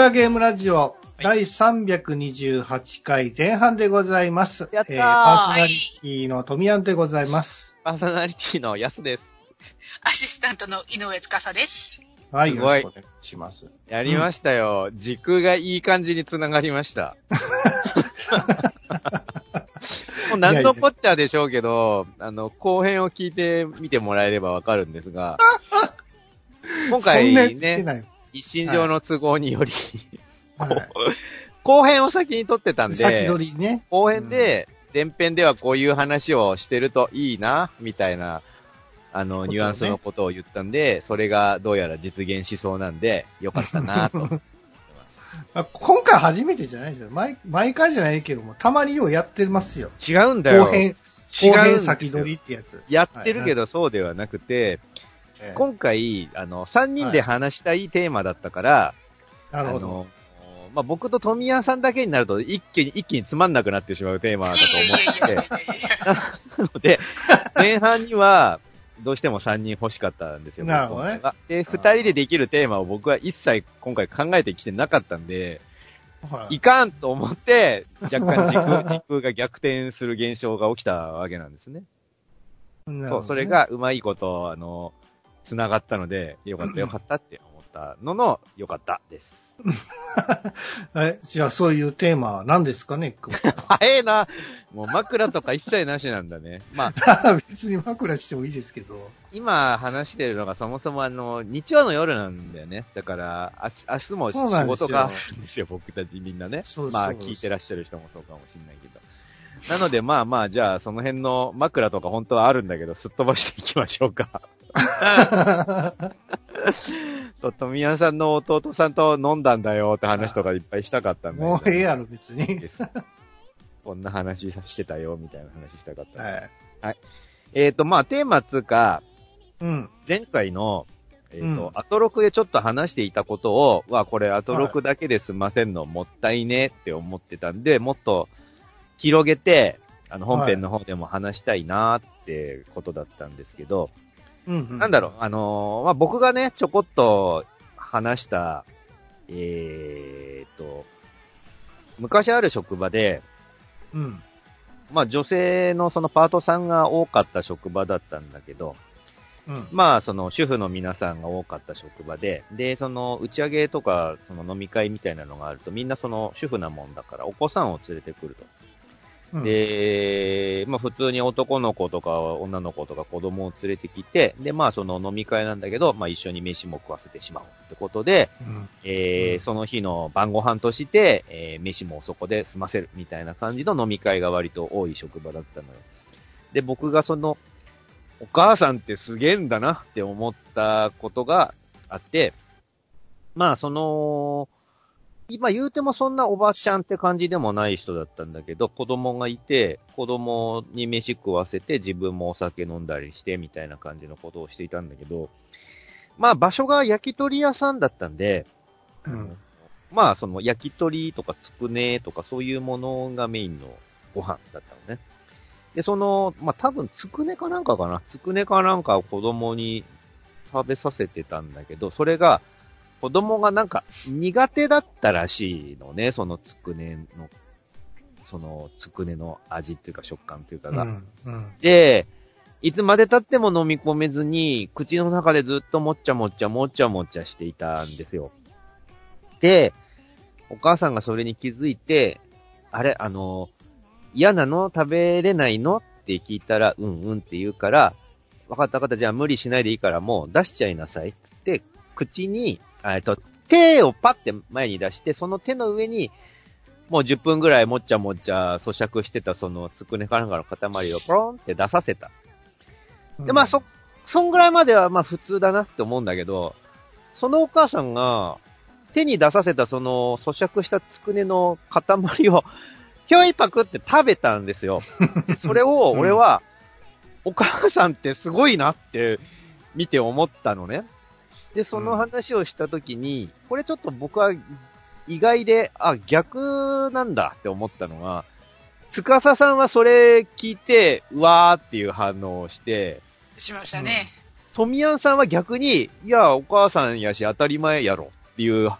ラゲームラジオ、第328回前半でございます。やったーえーパーソナリティの富山でございます。パーソナリティのヤスです。アシスタントの井上司です。はい、すごいよろしくお願いします。やりましたよ。時空がいい感じに繋がりました。もうなんとこっちゃでしょうけど、あの、後編を聞いてみてもらえればわかるんですが、今回そんなやつ来てね、ない。一身上の都合により、はい後編を先に撮ってたん先で、取りね。後編で、前編ではこういう話をしてるといいな、みたいな、あの、ニュアンスのことを言ったんで、それがどうやら実現しそうなんで、よかったなと。あ今回初めてじゃないですよ。毎毎回じゃないけども、たまにようやってますよ。違うんだよ。後編、違後編先取りってやつ。やってるけどそうではなくて、えー今回、あの、3人で話したいテーマだったから、なるほど。あの、まあ、僕と富谷さんだけになると一気に、一気につまんなくなってしまうテーマだと思って、なので、前半には、どうしても3人欲しかったんですよ。なるほどね。で、2人でできるテーマを僕は一切今回考えてきてなかったんで、はい。いかんと思って、若干時空、時空が逆転する現象が起きたわけなんですね。そう、それ、がうまいこと、あの、繋がったので、よかったよかったって思ったのの、よかったです。え、じゃあそういうテーマは何ですかね早えなもう枕とか一切なしなんだね。まあ、別に枕してもいいですけど。今話してるのがそもそもあの、日曜の夜なんだよね。だから、あ明日も仕事があるんですよ、僕たちみんなね。そうそうまあ、聞いてらっしゃる人もそうかもしれないけど。なので、まあまあ、じゃあ、その辺の枕とか本当はあるんだけど、すっ飛ばしていきましょうか。そう、富谷さんの弟さんと飲んだんだよって話とかいっぱいしたかったんだけど。もうええやろ、別に。こんな話してたよ、みたいな話したかった。はい。えっ、と、まあ、テーマつうか、うん。前回の、えっ、と、うんアトロクでちょっと話していたことを、わ、これアトロクだけで済ませんのもったいねって思ってたんで、もっと広げて、あの、本編の方でも話したいなってことだったんですけど、うん、うん。なんだろう、あのーまあ、僕がね、ちょこっと話した、えーと、昔ある職場で、う。うん。まあ、女性のそのパートさんが多かった職場だったんだけど、うん。まあ、その主婦の皆さんが多かった職場で、で、その打ち上げとか、その飲み会みたいなのがあると、みんなその主婦なもんだから、お子さんを連れてくると。うん、で、まあ普通に男の子とか女の子とか子供を連れてきて、で、まあその飲み会なんだけど、まあ一緒に飯も食わせてしまうってことで、うん。えーうんその日の晩ご飯として、えー飯もそこで済ませるみたいな感じの飲み会が割と多い職場だったのよ。で、僕がその、お母さんってすげえんだなって思ったことがあって、まあその、今言うてもそんなおばちゃんって感じでもない人だったんだけど、子供がいて、子供に飯食わせて自分もお酒飲んだりしてみたいな感じのことをしていたんだけど、まあ場所が焼き鳥屋さんだったんで、うん。まあ、その焼き鳥とかつくねとかそういうものがメインのご飯だったのね。で、その、まあ多分つくねかなんかかな。つくねかなんかを子供に食べさせてたんだけど、それが子供がなんか苦手だったらしいのね。そのつくねの、そのつくねの味っていうか食感っていうかが。うん。うん。で、いつまで経っても飲み込めずに、口の中でずっともっちゃもっちゃもっちゃもっちゃしていたんですよ。で、お母さんがそれに気づいて、あれ、あの、嫌なの？食べれないの？って聞いたら、うんうんって言うから、わかったわかった、じゃあ無理しないでいいからもう出しちゃいなさいって口に、あえっと、手をパッて前に出して、その手の上に、もう10分ぐらいもっちゃもっちゃ咀嚼してたそのつくねかなんかの塊をポロンって出させた。で、まあ、そ、そんぐらいまではまあ普通だなって思うんだけど、そのお母さんが、手に出させたその咀嚼したつくねの塊を、ひょいパクって食べたんですよ。で それを俺は、お母さんってすごいなって見て思ったのね。で、その話をしたときに、これちょっと僕は意外で、あ、逆なんだって思ったのが、つかささんはそれ聞いて、うわーっていう反応をして、しましたね。富谷さんは逆に、いや、お母さんやし当たり前やろっていう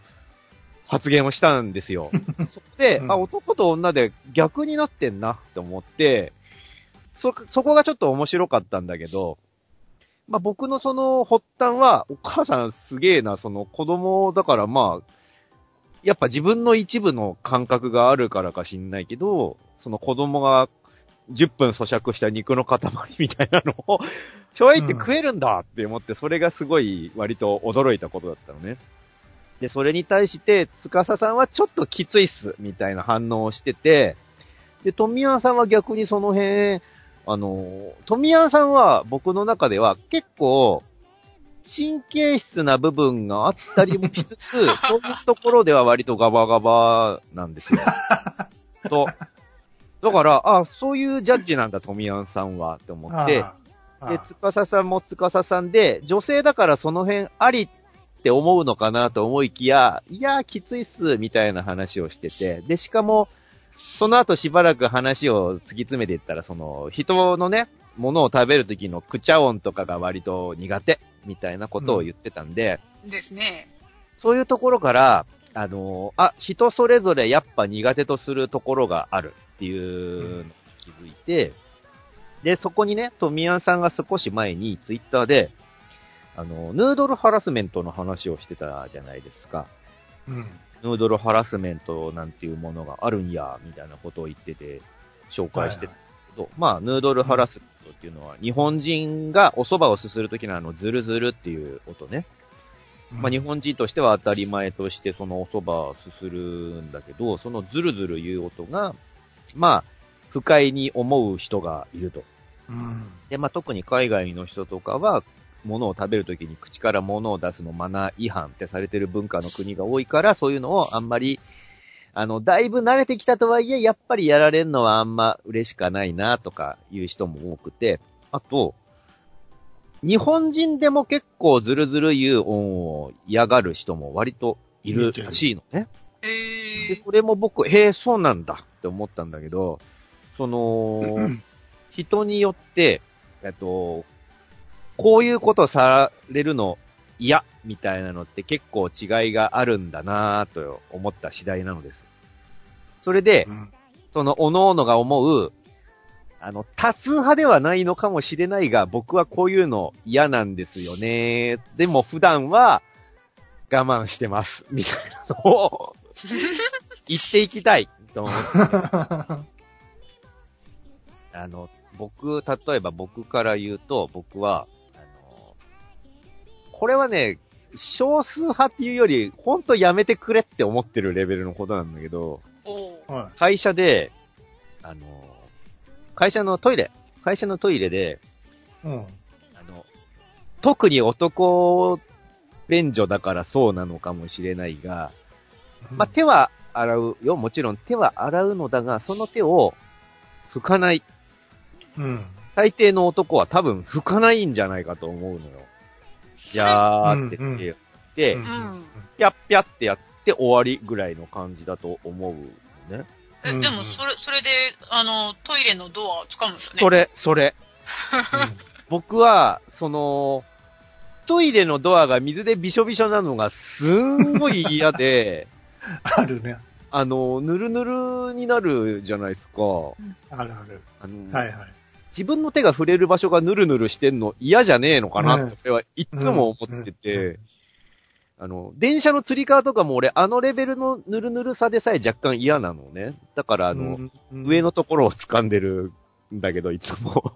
発言をしたんですよ。そ こで、うんあ、男と女で逆になってんなって思って、そ、そこがちょっと面白かったんだけど、まあ僕のその発端は、お母さんすげえな、その子供だからまあ、やっぱ自分の一部の感覚があるからか知んないけど、その子供が10分咀嚼した肉の塊みたいなのを、ちょいって食えるんだって思って、それがすごい割と驚いたことだったのね。で、それに対して、司さんはちょっときついっす、みたいな反応をしてて、で、富山さんは逆にその辺、あの、富山さんは僕の中では結構、神経質な部分があったりもしつつ、そういうところでは割とガバガバなんですよ。と。だから、あそういうジャッジなんだ、富山さんは、って思って、で、つかささんもつかささんで、女性だからその辺ありって思うのかなと思いきや、いやーきついっす、みたいな話をしてて、で、しかも、その後しばらく話を突き詰めていったら、その、人のね、ものを食べる時のクチャ音とかが割と苦手、みたいなことを言ってたんで、ですね。そういうところから、あのーあ、人それぞれやっぱ苦手とするところがあるっていうのに気づいて、で、そこにね、富谷さんが少し前にツイッターで、あの、ヌードルハラスメントの話をしてたじゃないですか。うん。ヌードルハラスメントなんていうものがあるんや、みたいなことを言ってて、紹介してたんですけど、まあ、ヌードルハラスメントっていうのは、日本人がお蕎麦をすするときのあの、ズルズルっていう音ね。まあ、日本人としては当たり前としてそのお蕎麦をすするんだけど、そのズルズルいう音が、まあ、不快に思う人がいると。うん。で、まあ、特に海外の人とかは、物を食べるときに口から物を出すのマナー違反ってされてる文化の国が多いから、そういうのをあんまり、あの、だいぶ慣れてきたとはいえ、やっぱりやられるのはあんま嬉しかないなとかいう人も多くて、あと、日本人でも結構ズルズル言う音を嫌がる人も割といるらしいのね。えで、ー、それも僕、へえ、そうなんだって思ったんだけど、その、人によって、えっと、こういうことされるの嫌みたいなのって結構違いがあるんだなぁと思った次第なのです。それでう、ん。その、各々が思う、あの、多数派ではないのかもしれないが、僕はこういうの嫌なんですよね。でも普段は我慢してます。みたいなのを 言っていきたいと思って。あの、僕、例えば僕から言うと、僕は、これはね、少数派っていうより、ほんとやめてくれって思ってるレベルのことなんだけど、会社で、あの、会社のトイレ、会社のトイレで、い。うん。あの、特に男便所だからそうなのかもしれないが、まあ、手は洗うよ。もちろん手は洗うのだが、その手を拭かない。うん。大抵の男は多分拭かないんじゃないかと思うのよ。じゃーって手をで、うんぴゃっぴゃってやって終わりぐらいの感じだと思うのね。え、うんでも、それ、それで、あの、トイレのドアを掴むんですよね。それ、それ。僕は、その、トイレのドアが水でびしょびしょなのがすんごい嫌で、あるね。あの、ぬるぬるになるじゃないですか。あるある。あの、はいはい。自分の手が触れる場所がぬるぬるしてんの嫌じゃねえのかなうんって、俺はいつも思ってうて、あの、電車の釣り革とかも俺、あのレベルのぬるぬるさでさえ若干嫌なのね。だから、あの、うん上の。ところを掴んでるんだけど、いつも。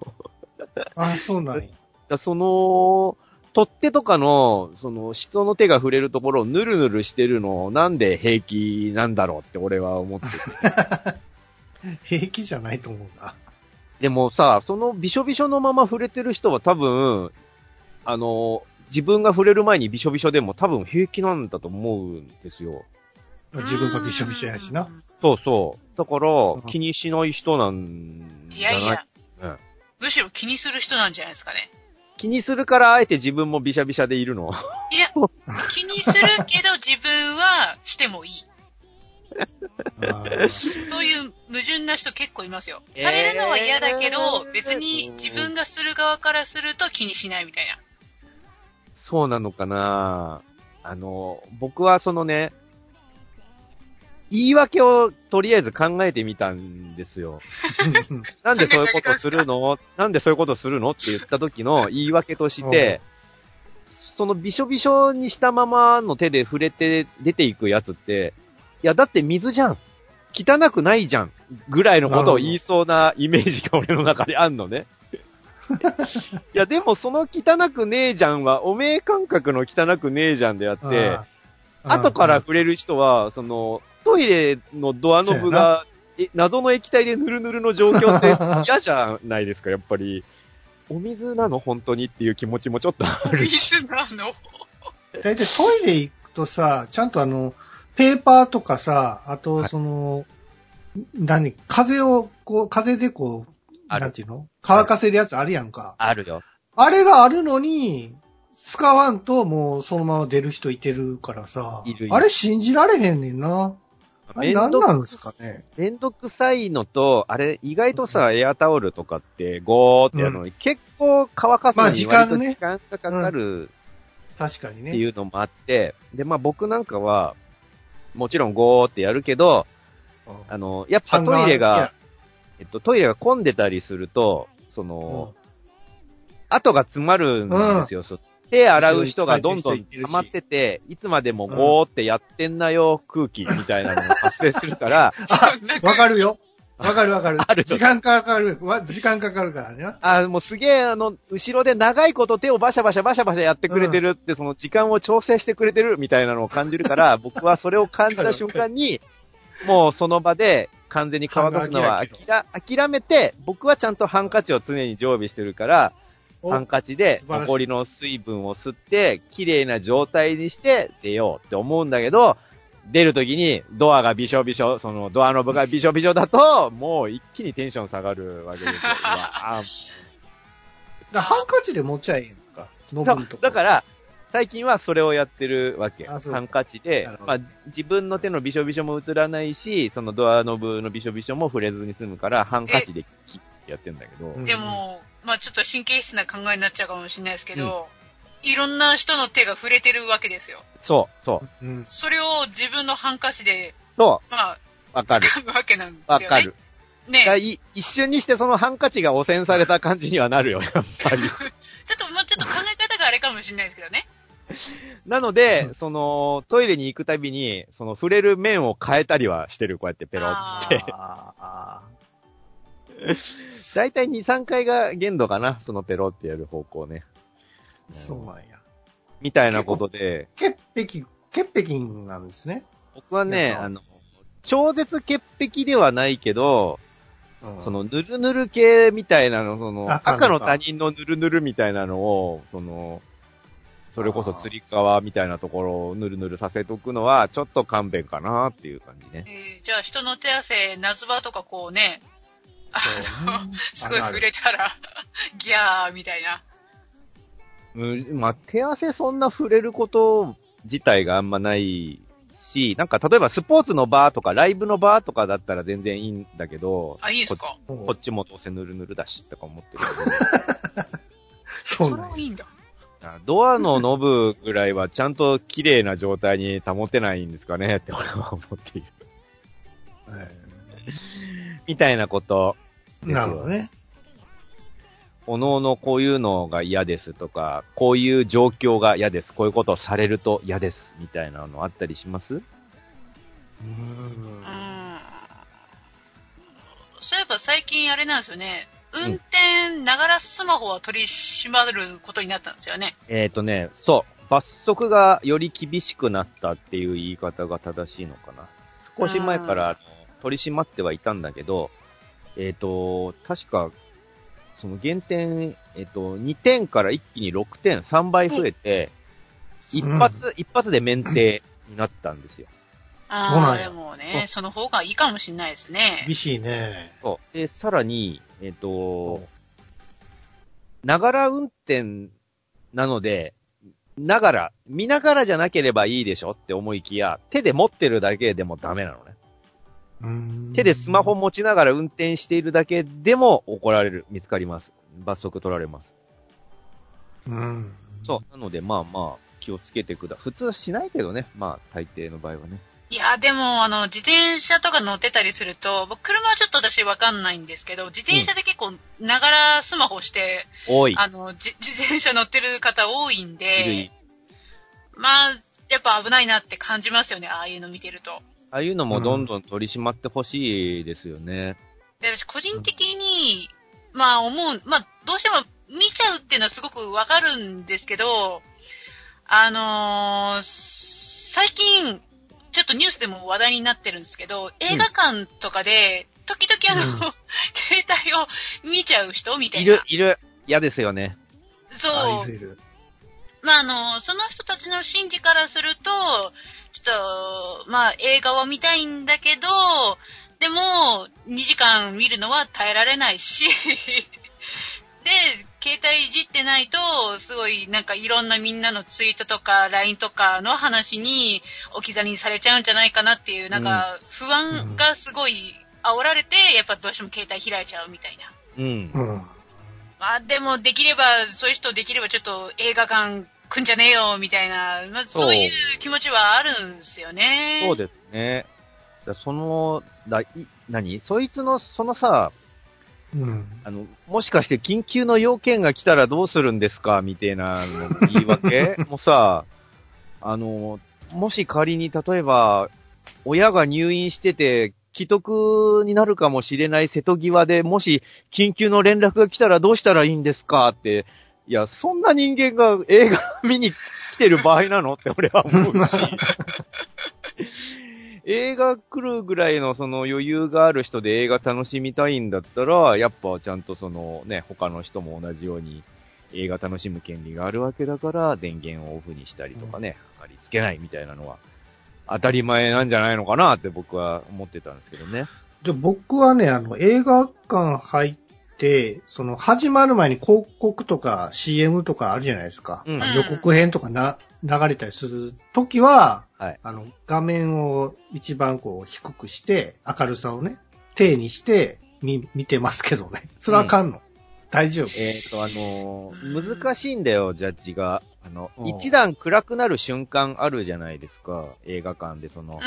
あ、そうなんや。だその、取っ手とかの、その、人の手が触れるところをぬるぬるしてるの、なんで平気なんだろうって俺は思ってて。平気じゃないと思うな。でもさ、そのびしょびしょのまま触れてる人は多分、あの、自分が触れる前にびしょびしょでも多分平気なんだと思うんですよ。自分がびしょびしょやしな。。そうそう。だからん、気にしない人なんいじゃない？やいや、うんむしろ気にする人なんじゃないですかね。気にするからあえて自分もびしゃびしゃでいるの？いや、気にするけど自分はしてもいい。そういう矛盾な人結構いますよ。されるのは嫌だけど、えー別に自分がする側からすると気にしないみたいな。そうなのかなあの、僕はそのね、言い訳をとりあえず考えてみたんですよ。なんでそういうことするの？なんでそういうことするの？って言った時の言い訳として、そのびしょびしょにしたままの手で触れて出ていくやつって、いやだって水じゃん。汚くないじゃん。ぐらいのことを言いそうなイメージが俺の中であんのね。いやでもその汚くねえじゃんは、おめえ感覚の汚くねえじゃんであって、後から触れる人は、その、トイレのドアノブが、え、謎の液体でヌルヌルの状況って嫌じゃないですか、やっぱり。お水なの？本当にっていう気持ちもちょっとあおるし。水なの？大体トイレ行くとさ、ちゃんとあの、ペーパーとかさ、あはいとその、何、風を、こう、風でこう、なんていうの？乾かせるやつあるやんか。あるよ。あれがあるのに、使わんともうそのまま出る人いてるからさいるい、るあれ信じられへんねんな。あれ何なんですかね？めんどくさいのと、あれ、意外とさ、エアタオルとかって、ゴーってやるのに、結構乾かすのに割とね時間がかかる確かにね。っていうのもあって、で、まあ僕なんかは、もちろんゴーってやるけど、うん。あの、やっぱトイレが、、えっと、トイレが混んでたりすると、その、跡が詰まるんですよ。そう手洗う人がどんどん溜まってて、いつまでもゴーってやってんなよ、空気みたいなのが発生するから、あ、わかるよ。わかるわかる。あるよ時間かかる。わ時間かかるからね。あもうすげえ、あの、後ろで長いこと手をバシャバシャバシャバシャやってくれてるって、その時間を調整してくれてるみたいなのを感じるから、僕はそれを感じた瞬間に、もうその場で完全に乾かすのは諦諦めて、僕はちゃんとハンカチを常に常備してるから、おハンカチで残りの水分を吸って、綺麗な状態にして出ようって思うんだけど、出るときにドアがびしょびしょ、そのドアノブがびしょびしょだと、もう一気にテンション下がるわけですよ。だハンカチで持っちゃえへんか？ノだブんとこだから、最近はそれをやってるわけ。ハンカチでまどあ、自分の手のびしょびしょも映らないし、そのドアノブのびしょびしょも触れずに済むから、ハンカチで切ってやってんだけど、うんでも、まあちょっと神経質な考えになっちゃうかもしれないですけど、いろんな人の手が触れてるわけですよ。そう、そう、うん。それを自分のハンカチで、そまあ、う、わかる。使うわけなんですよね。わかる。だねい一瞬にしてそのハンカチが汚染された感じにはなるよ、やっぱり。ちょっと、まあちょっと考え方があれかもしれないですけどね。なので、その、トイレに行くたびに、その触れる面を変えたりはしてる、こうやってペロって。ああだいたい2、3回が限度かな、そのペロってやる方向ね。そうなんや。みたいなことで、潔癖、潔癖なんですね。僕はね、あの、超絶潔癖ではないけど、うんその、ぬるぬる系みたいなの、その、あかん赤の他人のぬるぬるみたいなのを、その、それこそ釣り革みたいなところをぬるぬるさせとくのは、ちょっと勘弁かなっていう感じね。えーじゃあ人の手汗、夏場とかこうね、そうね すごい触れたら、ギャーみたいな。うん、まあ、手汗そんな触れること自体があんまないし、なんか例えばスポーツのバーとかライブのバーとかだったら全然いいんだけど、あ、いいですか？こっちもどうせぬるぬるだし、とか思ってる。そうなそれはいいんだ。あドアのノブぐらいはちゃんと綺麗な状態に保てないんですかねって俺は思っている。えみたいなことえなるほどね。おのおのこういうのが嫌ですとか、こういう状況が嫌です、こういうことをされると嫌です、みたいなのあったりします？うーんうーん。そういえば最近あれなんですよね。運転ながらスマホは取り締まることになったんですよね。えっ、ー、とね、そう、罰則がより厳しくなったっていう言い方が正しいのかな。少し前から取り締まってはいたんだけど、えっ、と、確か、その減点、えっ、と、2点から一気に6点、3倍増えて、一発、一発で免停になったんですよ。そうああ、なんやでもね、その方がいいかもしれないですね。厳しいね。そう。で、さらに、えっ、と、ながら運転なので、ながら、見ながらじゃなければいいでしょって思いきや、手で持ってるだけでもダメなのね。手でスマホ持ちながら運転しているだけでも怒られる、見つかります。罰則取られます。うん。そう。なので、まあまあ、気をつけてくだ。普通はしないけどね。まあ、大抵の場合はね。いや、でも、あの、自転車とか乗ってたりすると、僕、車はちょっと私わかんないんですけど、自転車で結構、ながらスマホして、多い。あの、じ 自転車乗ってる方多いんいるいで、まあ、やっぱ危ないなって感じますよね、ああいうの見てると。ああいうのもどんどん取り締まってほしいですよね。で、私個人的に、まあ思う、まあどうしても見ちゃうっていうのはすごくわかるんですけど、あのー最近、ちょっとニュースでも話題になってるんですけど、映画館とかで、時々あの、うん 携帯を見ちゃう人みたいいな。る、いる。嫌ですよね。そうまあ、あの、その人たちの心理からすると、ちょっと、まあ、映画は見たいんだけど、でも、2時間見るのは耐えられないし、で、携帯いじってないと、すごい、なんかいろんなみんなのツイートとか LINE とかの話に置き去りにされちゃうんじゃないかなっていう、なんか不安がすごい煽られて、やっぱどうしても携帯開いちゃうみたいな。うん。うん。まあでもできれば、そういう人できればちょっと映画館来んじゃねえよ、みたいな、まあそういう気持ちはあるんですよね。そうですね。だその、だい、何？そいつの、そのさ、うん。あの、もしかして緊急の要件が来たらどうするんですか？みたいなの言い訳？もうさ、あの、もし仮に例えば、親が入院してて、既得になるかもしれない瀬戸際で、もし緊急の連絡が来たらどうしたらいいんですか？って、いや、そんな人間が映画 見に来てる場合なのって俺は思うし。映画来るぐらいのその余裕がある人で映画楽しみたいんだったら、やっぱちゃんとそのね、他の人も同じように映画楽しむ権利があるわけだから、電源をオフにしたりとかね、貼り付けないみたいなのは、当たり前なんじゃないのかなって僕は思ってたんですけどね。で僕はね、あの、映画館入って、その、始まる前に広告とか CM とかあるじゃないですか。うんあの予告編とかな、流れたりするときは、はいあの、画面を一番こう低くして、明るさをね、低にして、み、見てますけどね。それはあかんの？大丈夫？えっ、と、あのー難しいんだよ、ジャッジが。あのう、ん一段暗くなる瞬間あるじゃないですか、映画館でその、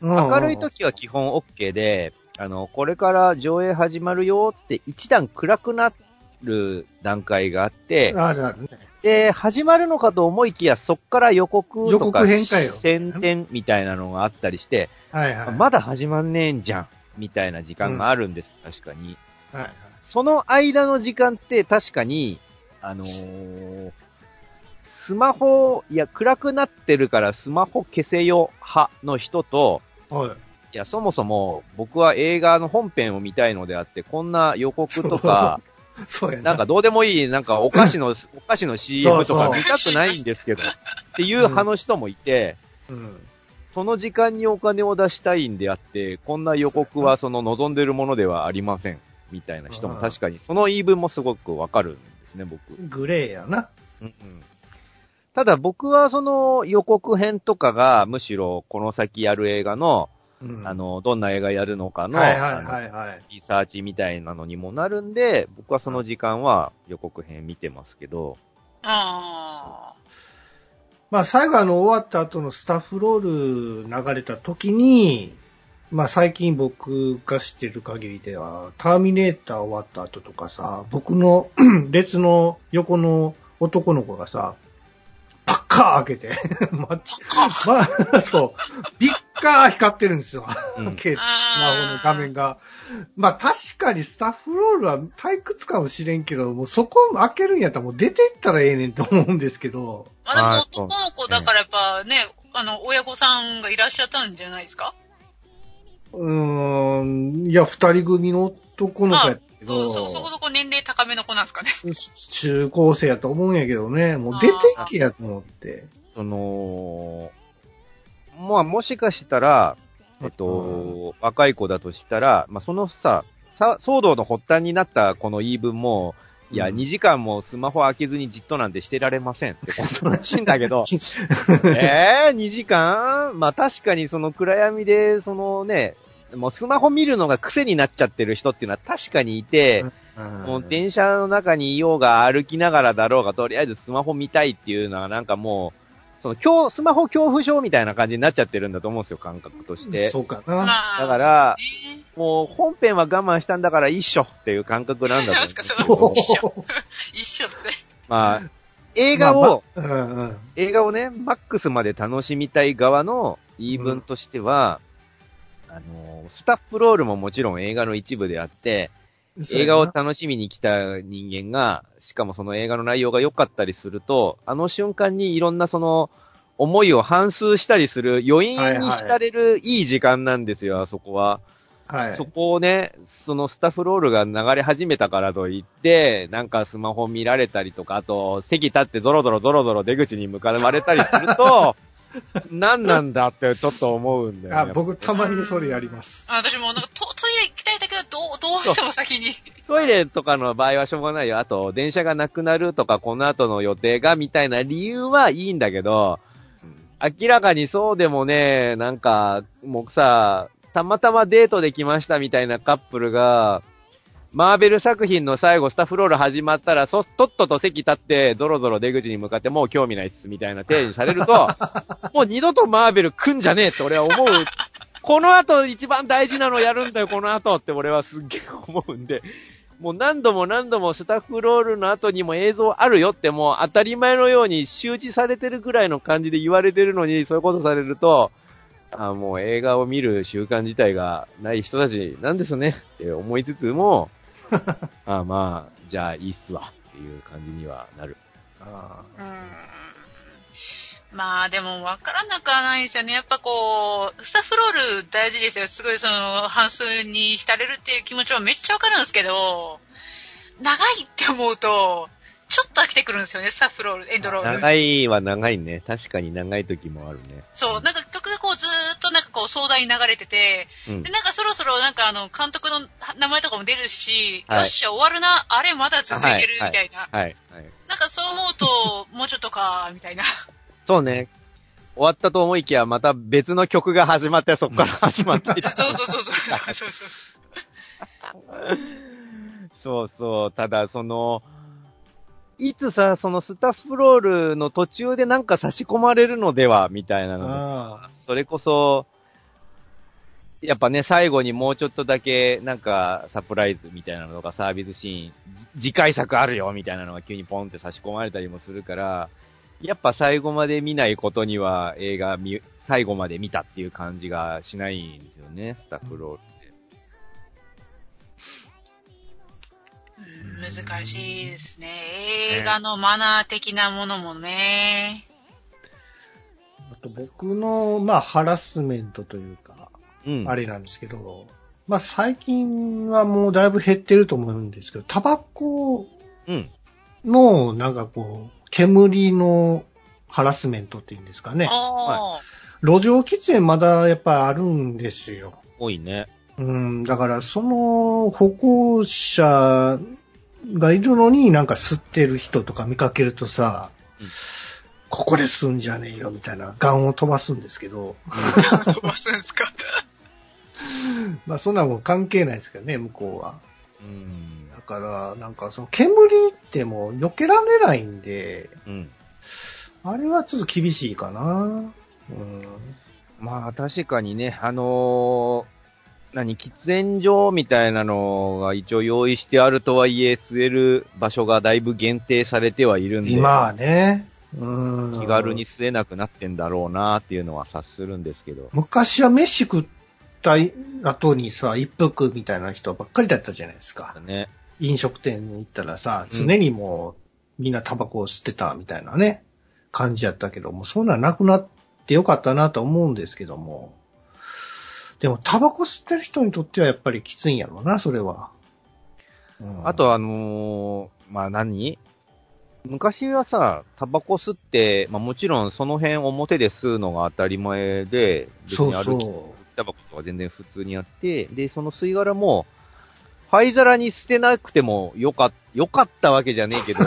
うん。明るい時は基本 OK で、あの、これから上映始まるよって一段暗くなる段階があって、あるあるね。で、始まるのかと思いきや、そっから予告予とか告編かよ宣伝みたいなのがあったりして、はいはい。まだ始まんねえんじゃん、みたいな時間があるんです、確かに。はいはい。その間の時間って確かに、あのースマホ、いや、暗くなってるからスマホ消せよ派の人と、はい。いや、そもそも僕は映画の本編を見たいのであって、こんな予告とか、そうやな。なんかどうでもいい、なんかお菓子の、お菓子の CM とか見たくないんですけど、っていう派の人もいて、うん。その時間にお金を出したいんであって、こんな予告はその望んでるものではありません。みたいな人も確かに、その言い分もすごくわかるんですね、僕。グレーやな。うんうんただ僕はその予告編とかがむしろこの先やる映画の、うん。あ、の、どんな映画やるのかの、はいはいあのはいはい。リサーチみたいなのにもなるんで、僕はその時間は予告編見てますけど、あまあ最後あの終わった後のスタッフロール流れた時に、まあ最近僕が知ってる限りでは、ターミネーター終わった後とかさ、僕の 列の横の男の子がさ、パッカー開けて、ま、ま、そう、ビッカー光ってるんですよ。うん。けスマホの画面が。まあ確かにスタッフロールは退屈かもしれんけど、もうそこ開けるんやったらもう出てったらええねんと思うんですけど、あ。まあでも男の子だからやっぱね、あの、親御さんがいらっしゃったんじゃないですか？うーん、いや、二人組の男の子やっど。ん、そ、そこそこ年齢高めの子なんですかね。中高生やと思うんやけどね、もう出てけやと思って。その、まあもしかしたら、えっと、若い子だとしたら、まあそのさ、さ騒動の発端になったこの言い分も、いや、うん。2時間もスマホ開けずにじっとなんてしてられませんって ことらしいんだけど、えー、2時間？まあ確かにその暗闇で、そのね、もうスマホ見るのが癖になっちゃってる人っていうのは確かにいて、もう電車の中にいようが歩きながらだろうが、とりあえずスマホ見たいっていうのはなんかもその、恐スマホ恐怖症みたいな感じになっちゃってるんだと思うんですよ、感覚として。そうかな。まあ、だからもう、本編は我慢したんだから一緒っていう感覚なんだと思うんのですけど。一緒って。まあ、映画を、まあまうんうん。映画をね、マックスまで楽しみたい側の言い分としては、あの、スタッフロールももちろん映画の一部であって、映画を楽しみに来た人間が、しかもその映画の内容が良かったりすると、あの瞬間にいろんなその、思いを反数したりする余韻に浸れるいい時間なんですよ、あそこは。はいそ。こをね、そのスタッフロールが流れ始めたからといって、なんかスマホ見られたりとか、あと、席立ってドロドロドロドロ出口に向かわれたりすると、何なんだってちょっと思うんだよね。あ僕、たまにそれやります。あ私もなんかトトイレ行きたいんだけど、どう、どうしても先に。トイレとかの場合はしょうがないよ。あと、電車がなくなるとか、この後の予定がみたいな理由はいいんだけど、明らかにそうでもね、なんか、もうさ、たまたまデートで来ましたみたいなカップルが、マーベル作品の最後、スタッフロール始まったら、そ、とっとと席立って、ドロドロ出口に向かって、もう興味ないっす、みたいな定義されると、もう二度とマーベル来んじゃねえって俺は思う。この後一番大事なのやるんだよ、この後って俺はすっげえ思うんで、もう何度も何度もスタッフロールの後にも映像あるよってもう当たり前のように周知されてるぐらいの感じで言われてるのに、そういうことされると、あもう映画を見る習慣自体がない人たちなんですねって思いつつも、あまあ、じゃあいいっすわっていう感じにはなる。あうん。まあでも分からなくはないですよね。やっぱこう、スタッフロール大事ですよ。すごいその、半数に浸れるっていう気持ちはめっちゃ分かるんですけど、長いって思うと、ちょっと飽きてくるんですよね、スタッフロール、エンドロール。長いは長いね。確かに長い時もあるね。そう、なんか曲がこうずーっとなんかこう壮大に流れてて、うんで、なんかそろそろなんかあの、監督の名前とかも出るし、はいよっしゃ終わるな、あれまだ続いてるみたいな。はい。はい。なんかそう思うと、もうちょっとか、みたいな。そうね。終わったと思いきや、また別の曲が始まって、そこから始まっていたそうそうそうそうそうそう。そうそう。ただ、その、いつさ、そのスタッフロールの途中でなんか差し込まれるのでは、みたいなの。があ。それこそ、やっぱね、最後にもうちょっとだけ、なんか、サプライズみたいなのとか、サービスシーン、じ次回作あるよみたいなのが急にポンって差し込まれたりもするから、やっぱ最後まで見ないことには映画見、最後まで見たっていう感じがしないんですよね、スタッフロール難しいですね。映画のマナー的なものもね。あと僕の、まあ、ハラスメントというか、うん。あれなんですけど、まあ、最近はもうだいぶ減ってると思うんですけど、タバコうん。の、なんかこう、煙のハラスメントっていうんですかね。ああ、路上喫煙まだやっぱりあるんですよ。多いね。うん、だからその歩行者がいるのになんか吸ってる人とか見かけるとさ、うんここで吸うんじゃねえよみたいなガンを飛ばすんですけど、飛ばすんですか？まあそんなもん関係ないですけどね、向こうは。うん。だから、なんかその煙ってもう避けられないんで、うん。あれはちょっと厳しいかな。うん。まあ確かにね、あのー何、喫煙所みたいなのが一応用意してあるとはいえ、吸える場所がだいぶ限定されてはいるんで、今はね、うん。気軽に吸えなくなってんだろうなっていうのは察するんですけど。昔は飯食った後にさ、一服みたいな人ばっかりだったじゃないですか。ね。飲食店に行ったらさ、うん常にもうみんなタバコを吸ってたみたいなね、感じやったけども、そんなんなくなってよかったなと思うんですけども。でもタバコ吸ってる人にとってはやっぱりきついんやろうな、それは。うん。あとあのーまあ何？昔はさ、タバコ吸って、まあもちろんその辺表で吸うのが当たり前で、別に歩きそタバコとか全然普通にやって、で、その吸い殻も、灰皿に捨てなくてもよか、よかったわけじゃねえけど、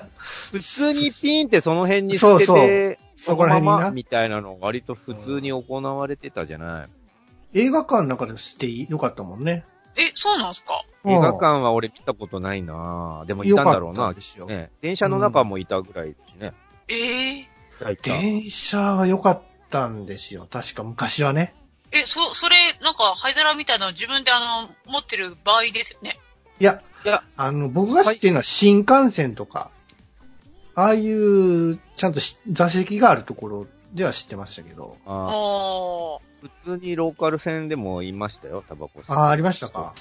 普通にピーンってその辺に捨てて、そうそう。そこら辺ままみたいなのが割と普通に行われてたじゃない。映画館の中で吸ってよかったもんね。え、そうなんですか？映画館は俺見たことないなでもいたんだろうなですよ。ね。電車の中もいたぐらいですね。ええいた。電車は良かったんですよ。確か昔はね。え、そ、それ、なんか、灰皿みたいなの自分であの、持ってる場合ですよね？いや、いや、あの、僕が知ってるのは新幹線とか、ああいう、ちゃんとし座席があるところでは知ってましたけど。あおー。普通にローカル線でもいましたよ、タバコ吸ってああ、ありましたか。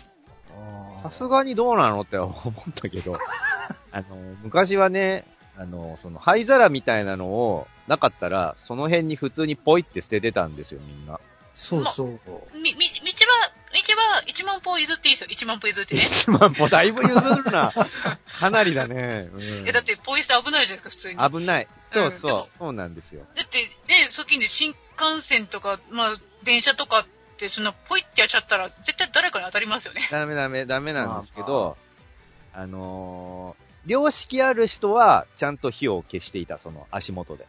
さすがにどうなのって思ったけど、あの、昔はね、あの、その灰皿みたいなのをなかったら、その辺に普通にポイって捨ててたんですよ、みんな。そうそう。み、み、道は、道は1万歩譲っていいですよ。1万歩譲ってね。1万歩だいぶ譲るな。かなりだね。うんえ、だって、ポイ捨て危ないじゃないですか、普通に。だ危ない。そううんでもそう、そうなんですよ。って、ね、最近で新幹線とか、まあ、電車とかって、そんな、ポイってやっちゃったら、絶対誰かに当たりますよね。ダメダメ、ダメなんですけど、あのー、良識ある人は、ちゃんと火を消していた、その足元で。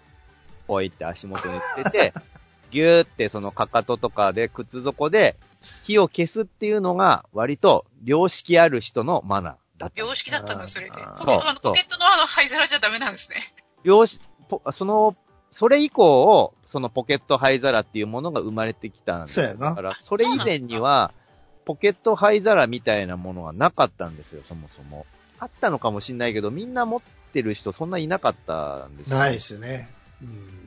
ポイって足元に捨てて、ギューってそのかかととかで、靴底で、火を消すっていうのが、割と、良識ある人のマナーだった。良識だったんだ、それで。ポケのポケットのあの灰皿じゃダメなんですね。良識、ポその、それ以降を、そのポケット灰皿っていうものが生まれてきたんですそうやなだから、それ以前には、ポケット灰皿みたいなものはなかったんですよ、そもそも。あったのかもしれないけど、みんな持ってる人そんないなかったんですよ。ないですね。うん。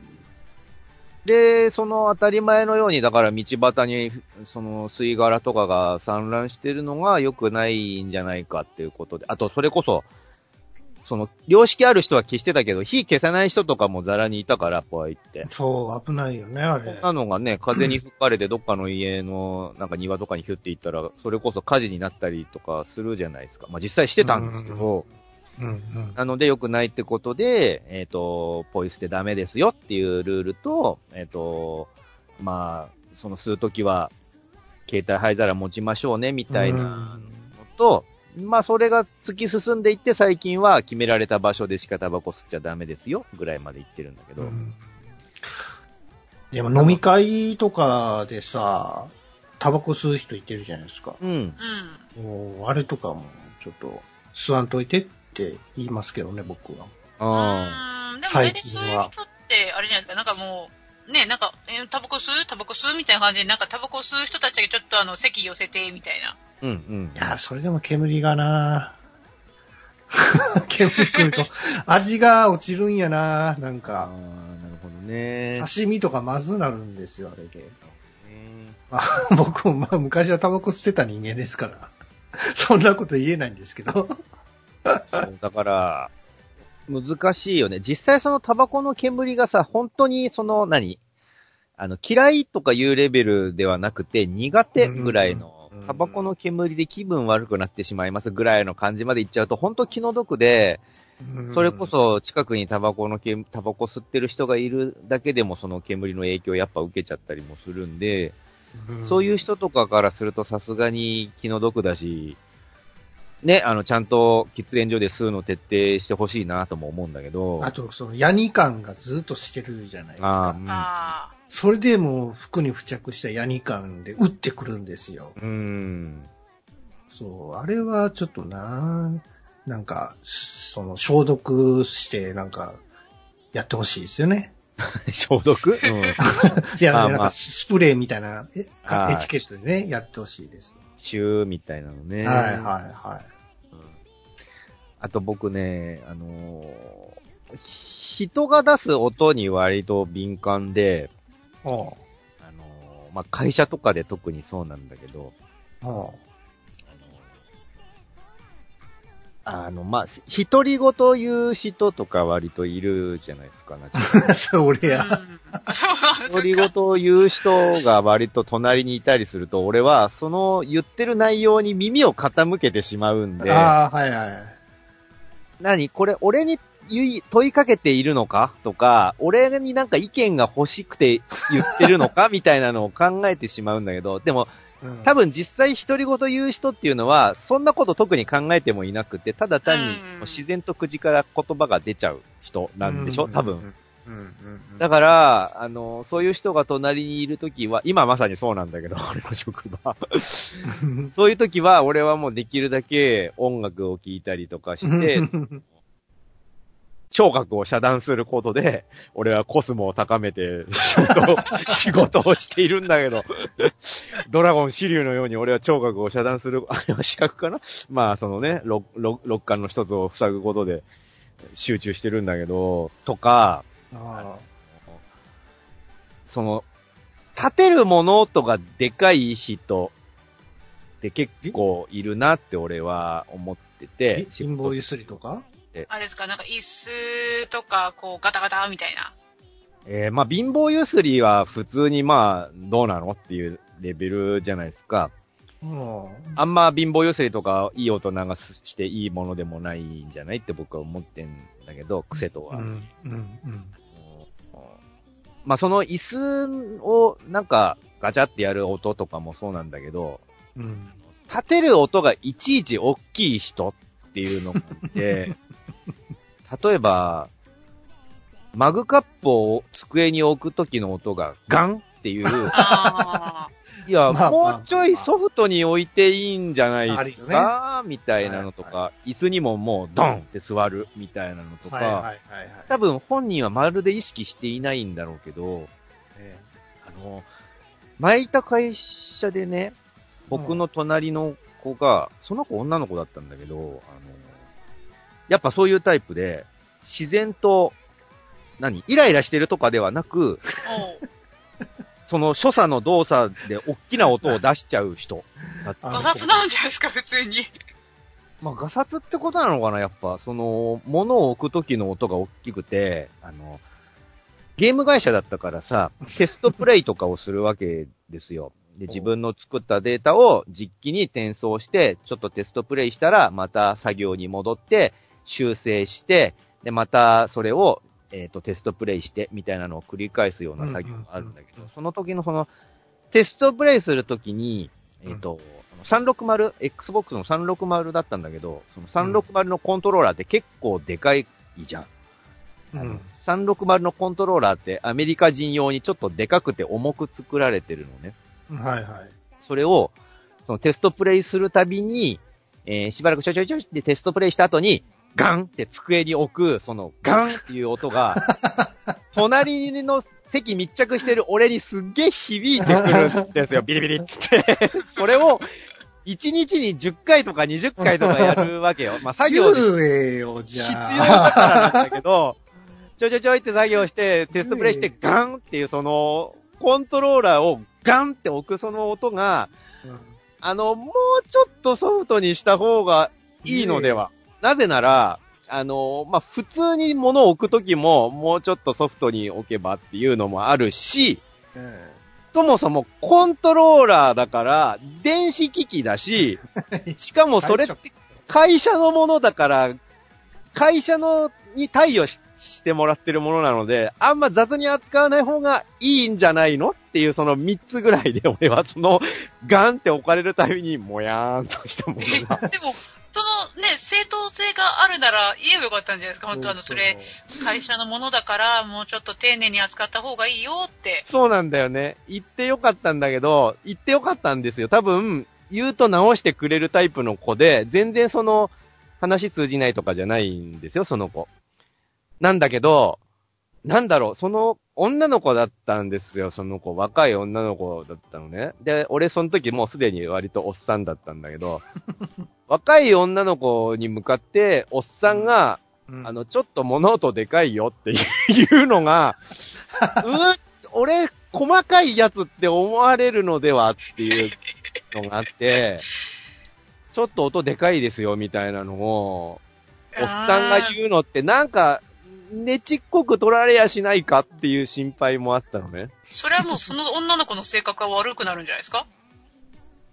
で、その当たり前のように、だから道端に、その吸い殻とかが散乱してるのが良くないんじゃないかっていうことで、あとそれこそ、その、良識ある人は消してたけど、火消さない人とかもザラにいたから、ポイって。そう、危ないよね、あれそん。なのがね、風に吹かれてどっかの家の、なんか庭とかにヒュっていったら、それこそ火事になったりとかするじゃないですか。まあ実際してたんですけど、うんうん。なので良くないってことで、えっ、と、ポイ捨てダメですよっていうルールと、えっ、と、まあ、その吸うときは、携帯灰皿持ちましょうね、みたいなのと、まあそれが突き進んでいって最近は決められた場所でしかタバコ吸っちゃダメですよ、ぐらいまで言ってるんだけど。うんでも飲み会とかでさ、タバコ吸う人いてるじゃないですか。うん。うん。もう、あれとかも、ちょっと、吸わんといてって言いますけどね、僕は。あうーん。でも最大体そういう人って、あれじゃないですか、なんかもう、ね、なんか、えータバコ吸う？タバコ吸う？みたいな感じで、なんかタバコ吸う人たちがちょっとあの、席寄せて、みたいな。あ。うんうんい。や、それでも煙がな 煙食うと、味が落ちるんやななんああ、か、なるほどね。刺身とかまずなるんですよ、あれで。ねまあ、僕もまあ昔はタバコ吸ってた人間ですから、そんなこと言えないんですけど。だから、難しいよね。実際そのタバコの煙がさ、本当にその何、あの、嫌いとかいうレベルではなくて、苦手ぐらいのうん、タバコの煙で気分悪くなってしまいますぐらいの感じまでいっちゃうと、本当気の毒で、それこそ近くにタバコのけ、タバコ吸ってる人がいるだけでもその煙の影響をやっぱ受けちゃったりもするんで、うん、そういう人とかからするとさすがに気の毒だし、ね、あの、ちゃんと喫煙所で吸うの徹底してほしいなとも思うんだけど。あと、その、ヤニ感がずっとしてるじゃないですか。あーうんあそれでもう服に付着したヤニ感で打ってくるんですよ。うん。そう、あれはちょっとな、なんか、その消毒して、なんか、やってほしいですよね。消毒？うん。いや、なんかスプレーみたいなエチケットでね、やってほしいです。シューみたいなのね。はいはいはうん。あと僕ね、あのー人が出す音に割と敏感で、あのーまあ、会社とかで特にそうなんだけど、おあの、まあ、ひ独り言言う人とか割といるじゃないですか、なんかそれ俺あ。や。うん。独り言を言う人が割と隣にいたりすると、俺はその言ってる内容に耳を傾けてしまうんで、ああ、はいはい。何？これ俺に問いかけているのか？とか、俺になんか意見が欲しくて言ってるのか？みたいなのを考えてしまうんだけど、でもうん多分実際独り言言う人っていうのは、そんなこと特に考えてもいなくて、ただ単にうん。自然と口から言葉が出ちゃう人なんでしょ？多分。。だから、あの、そういう人が隣にいるときは、今まさにそうなんだけど、俺の職場。そういうときは、俺はもうできるだけ音楽を聴いたりとかして、聴覚を遮断することで、俺はコスモを高めて仕事を、仕事をしているんだけど、ドラゴン、シリュウのように俺は聴覚を遮断する、あれは視覚かな？まあ、そのね、六、六、六感の一つを塞ぐことで集中してるんだけど、とか、あその、立てる物音がでかい人って結構いるなって俺は思ってて、貧乏ゆすりとか？あれですか、なんか椅子とか、こう、ガタガタみたいな。えー、まあ、貧乏ゆすりは普通にまあ、どうなのっていうレベルじゃないですか。うん。あんま貧乏ゆすりとかいい音流していいものでもないんじゃないって僕は思ってんだけど、癖とは。うん。うん。うん。まあ、その椅子をなんかガチャってやる音とかもそうなんだけど、うん。立てる音がいちいち大きい人っていうのがいて、例えば、マグカップを机に置くときの音がガンっていう、あいや、まあもうちょいソフトに置いていいんじゃないですよか、みたいなのとか、は椅子にももうドンって座るみたいなのとか、はいはいはいはい。多分本人はまるで意識していないんだろうけど、えあの、前いた会社でね、僕の隣の子が、その子女の子だったんだけど、あの、やっぱそういうタイプで、自然と、何？イライラしてるとかではなく、その所作の動作で大きな音を出しちゃう人だった。あ ガサツなんじゃないですか、普通に。まあ、ガサツってことなのかなやっぱ、その、物を置く時の音が大きくて、あの、ゲーム会社だったからさ、テストプレイとかをするわけですよ。で、自分の作ったデータを実機に転送して、ちょっとテストプレイしたら、また作業に戻って、修正して、で、またそれを、えっ、と、テストプレイして、みたいなのを繰り返すような作業があるんだけどうんうんうんうん、その時のその、テストプレイするときに、えっ、と、360、Xbox の360だったんだけど、その360のコントローラーって結構でかいじゃん。うん。360のコントローラーってアメリカ人用にちょっとでかくて重く作られてるのね。はいはい。それを、そのテストプレイするたびに、えーしばらくちょいちょいちょいってテストプレイした後に、ガンって机に置く、そのガンっていう音が、隣の席密着してる俺にすっげえ響いてくるんですよ、ビリビリっつって。それを、1日に10回とか20回とかやるわけよ。まあ作業で言えよ、じ必ゃ要だあ。からなんだけど、ちょいちょいちょいって作業して、テストプレイしてガンっていうその、コントローラーをガンって置くその音が、あの、もうちょっとソフトにした方がいいのでは。なぜなら、あの、まあ、普通に物を置くときも、もうちょっとソフトに置けばっていうのもあるし、えそもそもコントローラーだから、電子機器だし、え しかもそれって会社のものだから、会社のに対応ししてもらってるものなので、あんま雑に扱わない方がいいんじゃないのっていうその3つぐらいで俺はそのガンって置かれるたびにもやーんとしたものが。でも、そのね、正当性があるなら言えばよかったんじゃないですか。本当あの、それ、会社のものだから、もうちょっと丁寧に扱った方がいいよって。そうなんだよね。言ってよかったんだけど、言ってよかったんですよ。多分、言うと直してくれるタイプの子で、全然その、話通じないとかじゃないんですよ、その子。なんだけど、なんだろう、その、女の子だったんですよ、その子。若い女の子だったのね。で、俺その時もうすでに割とおっさんだったんだけど、若い女の子に向かって、おっさんが、うんあの、ちょっと物音でかいよっていうのが、うわ俺、細かいやつって思われるのではっていうのがあって、ちょっと音でかいですよみたいなのを、おっさんが言うのってなんか、ねちっこく取られやしないかっていう心配もあったのね。それはもうその女の子の性格が悪くなるんじゃないですか？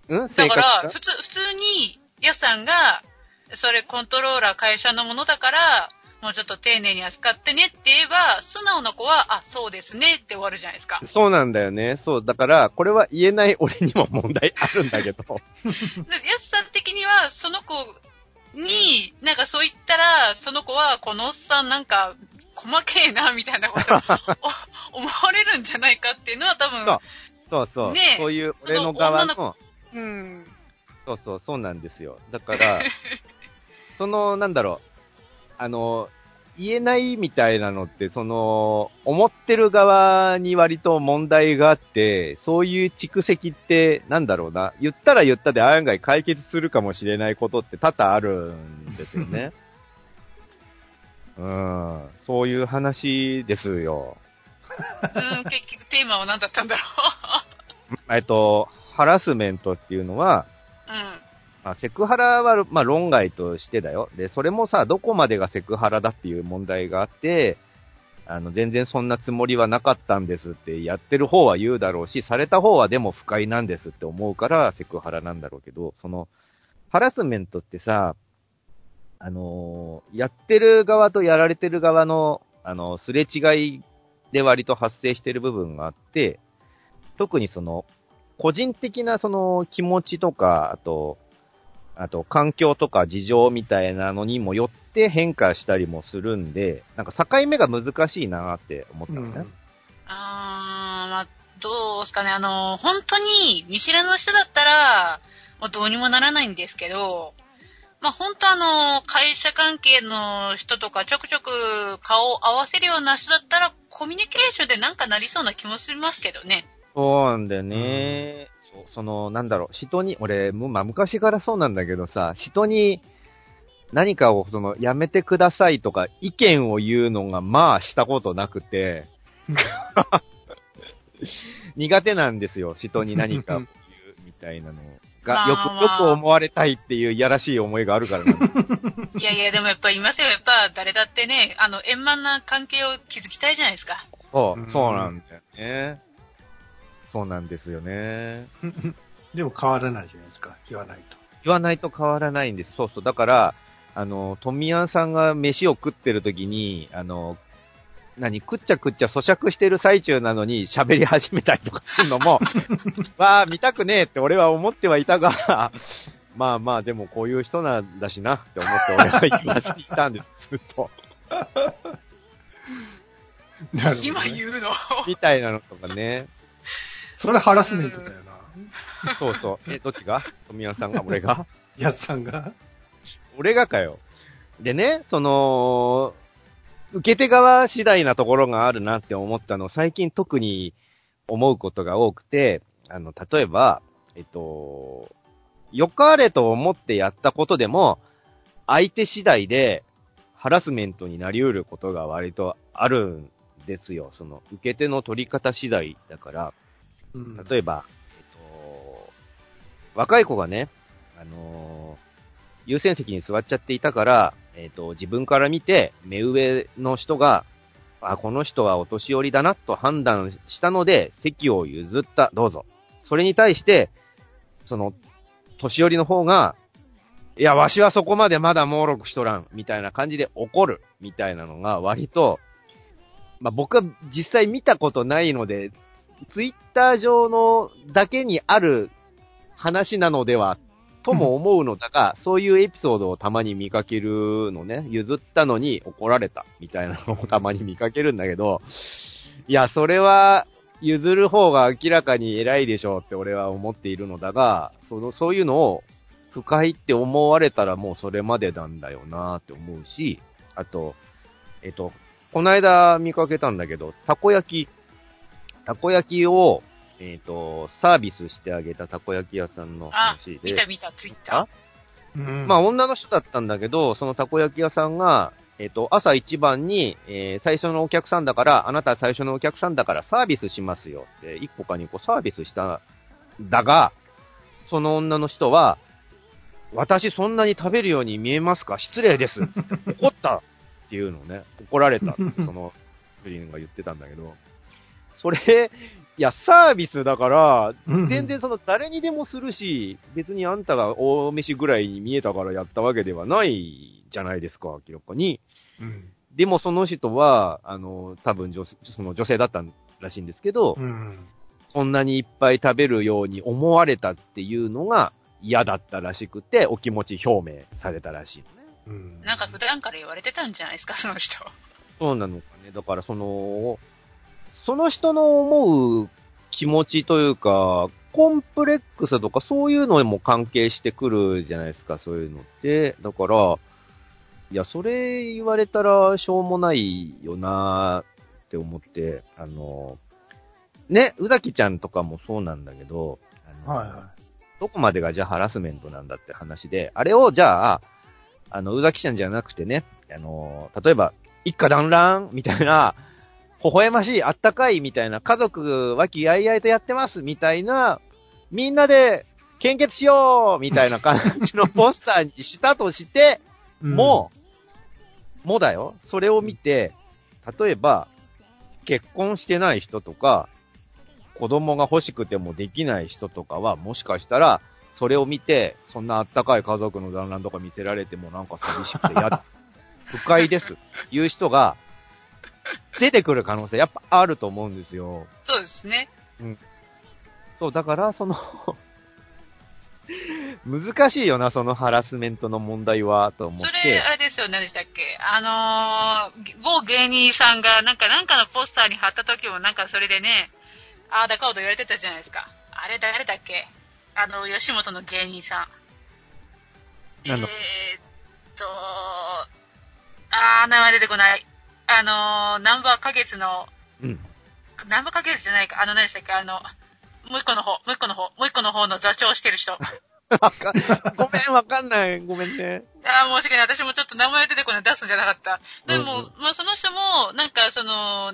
うん？だから、普通、普通に、ヤスさんが、それコントローラー会社のものだから、もうちょっと丁寧に扱ってねって言えば、素直な子は、あ、そうですねって終わるじゃないですか。そうなんだよね。そう。だから、これは言えない俺にも問題あるんだけど。でヤスさん的には、その子に、なんかそう言ったら、その子は、このおっさんなんか、細けえな、みたいなこと お思われるんじゃないかっていうのは多分、そうそうそう。ねえそういう俺の側そのの、うん。そうそう、そうなんですよ。だから、その、なんだろう、あの、言えないみたいなのって、その、思ってる側に割と問題があって、そういう蓄積って、なんだろうな、言ったら言ったで案外解決するかもしれないことって多々あるんですよね。うん、そういう話ですよ。うん、結局テーマは何だったんだろ えっと、ハラスメントっていうのは、う。うん。まあ、セクハラは、まあ、論外としてだよ。で、それもさ、どこまでがセクハラだっていう問題があって、あの、全然そんなつもりはなかったんですって、やってる方は言うだろうし、された方はでも不快なんですって思うから、セクハラなんだろうけど、その、ハラスメントってさ、あのーやってる側とやられてる側の、あの、すれ違いで割と発生してる部分があって、特にその、個人的なその気持ちとか、あと、あと環境とか事情みたいなのにもよって変化したりもするんで、なんか境目が難しいなって思ったうんのね。あー、まあ、どうですかね。あの、本当に見知らぬ人だったら、もうどうにもならないんですけど、まあ本当あの、会社関係の人とかちょくちょく顔を合わせるような人だったら、コミュニケーションでなんかなりそうな気もしますけどね。そうなんだよね。その、なんだろう、人に、俺、もうまあ昔からそうなんだけどさ、人に何かをその、やめてくださいとか意見を言うのがまあしたことなくて、苦手なんですよ、人に何かを言うみたいなのが、まあよく、よく思われたいっていういやらしい思いがあるからないやいや、でもやっぱいますよ。やっぱ誰だってね、あの、円満な関係を築きたいじゃないですか。そうう、そうなんだよね。そうなんですよね。でも変わらないじゃないですか、言わないと。言わないと変わらないんです。そうそう。だから、あの、富谷さんが飯を食ってる時に、あの、何、くっちゃくっちゃ咀嚼してる最中なのに喋り始めたりとかするのも、わあ、見たくねえって俺は思ってはいたが、まあまあ、でもこういう人なんだしなって思って俺は言わせていたんです、ずっと。なるほどね今言うの？みたいなのとかね。それハラスメントだよな。そうそう。え、どっちが？富谷さんが俺が？やつさんが？俺がかよ。でね、その、受け手側次第なところがあるなって思ったの、最近特に思うことが多くて、あの、例えば、えっと、よかれと思ってやったことでも、相手次第でハラスメントになり得ることが割とあるんですよ。その、受け手の取り方次第だから、例えば、えっと、若い子がね、あのー優先席に座っちゃっていたから、えっと、自分から見て、目上の人が、あ、この人はお年寄りだなと判断したので、席を譲った、どうぞ。それに対して、その、年寄りの方が、いや、わしはそこまでまだ猛録しとらん、みたいな感じで怒る、みたいなのが割と、まあ、僕は実際見たことないので、ツイッター上のだけにある話なのでは、とも思うのだが、そういうエピソードをたまに見かけるのね、譲ったのに怒られた、みたいなのをたまに見かけるんだけど、いや、それは、譲る方が明らかに偉いでしょうって俺は思っているのだが、その、そういうのを不快って思われたらもうそれまでなんだよなって思うし、あと、えっと、この間見かけたんだけど、たこ焼き、たこ焼きを、えっ、と、サービスしてあげたたこ焼き屋さんのあ、話で。見た見た、ツイッターあ？うんまあ、女の人だったんだけど、そのたこ焼き屋さんが、えっ、と、朝一番に、えー最初のお客さんだから、あなた最初のお客さんだからサービスしますよって、1個か2個サービスした、だが、その女の人は、私そんなに食べるように見えますか？失礼です。怒ったっていうのをね、怒られたって、その、グリーンが言ってたんだけど、それ、いや、サービスだから、うん全然その誰にでもするし、別にあんたが大飯ぐらいに見えたからやったわけではないじゃないですか、明らかに。うん。でもその人は、あの、多分女性、その女性だったらしいんですけど、うん。そんなにいっぱい食べるように思われたっていうのが嫌だったらしくて、お気持ち表明されたらしいのね。うん。なんか普段から言われてたんじゃないですか、その人。そうなのかね。だからその、その人の思う気持ちというか、コンプレックスとかそういうのにも関係してくるじゃないですか、そういうのって。だから、いや、それ言われたらしょうもないよなーって思って、あの、ね、宇崎ちゃんとかもそうなんだけど、はいはどこまでがじゃあハラスメントなんだって話で、あれをじゃあ、あの、宇崎ちゃんじゃなくてね、あの、例えば、一家団らんみたいな、微笑ましい、あったかいみたいな、家族和気あいあいとやってますみたいな、みんなで献血しようみたいな感じのポスターにしたとして、い。もう、もうだよ。それを見て、例えば、結婚してない人とか、子供が欲しくてもできない人とかは、もしかしたら、それを見て、そんなあったかい家族の団らんとか見せられてもなんか寂しくて嫌だ。不快です。いう人が、出てくる可能性やっぱあると思うんですよ。そうですね。そう、だから、その、難しいよな、そのハラスメントの問題は、と思っそて。れ、あれですよ、何でしたっけ？あのー、某芸人さんが、なんか、なんかのポスターに貼った時も、なんかそれでね、ああだかおと言われてたじゃないですか。あれ誰だっけ？あの、吉本の芸人さん。えーっと、あー、名前出てこない。あのー、ナンバー花月の、うん。ナンバー花月じゃないか、あの、何でしたっけあの、もう一個の方、もう一個の方、もう一個の方の座長してる人。ごめん、わかんない。ごめんね。ああ、申し訳ない。私もちょっと名前出てこない。出すんじゃなかった。でも、うんうまあその人も、なんかその、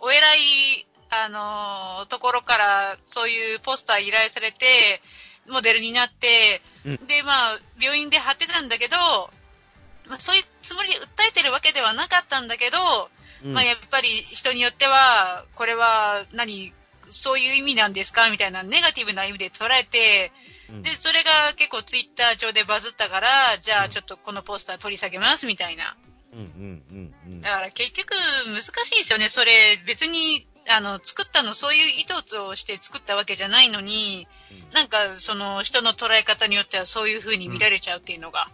お偉い、あのーところから、そういうポスター依頼されて、モデルになって、うんで、まあ、病院で貼ってたんだけど、まあそういうつもりで訴えてるわけではなかったんだけど、うんまあやっぱり人によっては、これは何、そういう意味なんですかみたいなネガティブな意味で捉えて、うんで、それが結構ツイッター上でバズったから、じゃあちょっとこのポスター取り下げますみたいな。うんうんうんうんだから結局難しいですよね。それ別に、あの、作ったのそういう意図として作ったわけじゃないのに、なんかその人の捉え方によってはそういう風に見られちゃうっていうのが。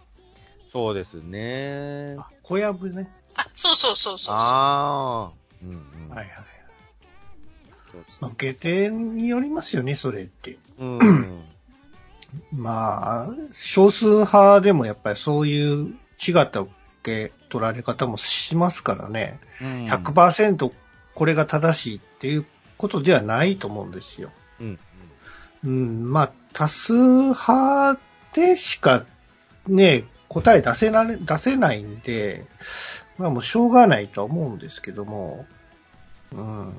そうですね。あ、小籔ね。あ、そうそうそうそう。ああ。うんうん。はいはい。そうですまあ、下手によりますよね、それって。うん。まあ、少数派でもやっぱりそういう違った受け取られ方もしますからね。うん100%これが正しいっていうことではないと思うんですよ。うん。うん、まあ、多数派でしかね、答え出せなれ、出せないんで、まあもうしょうがないとは思うんですけども、うん。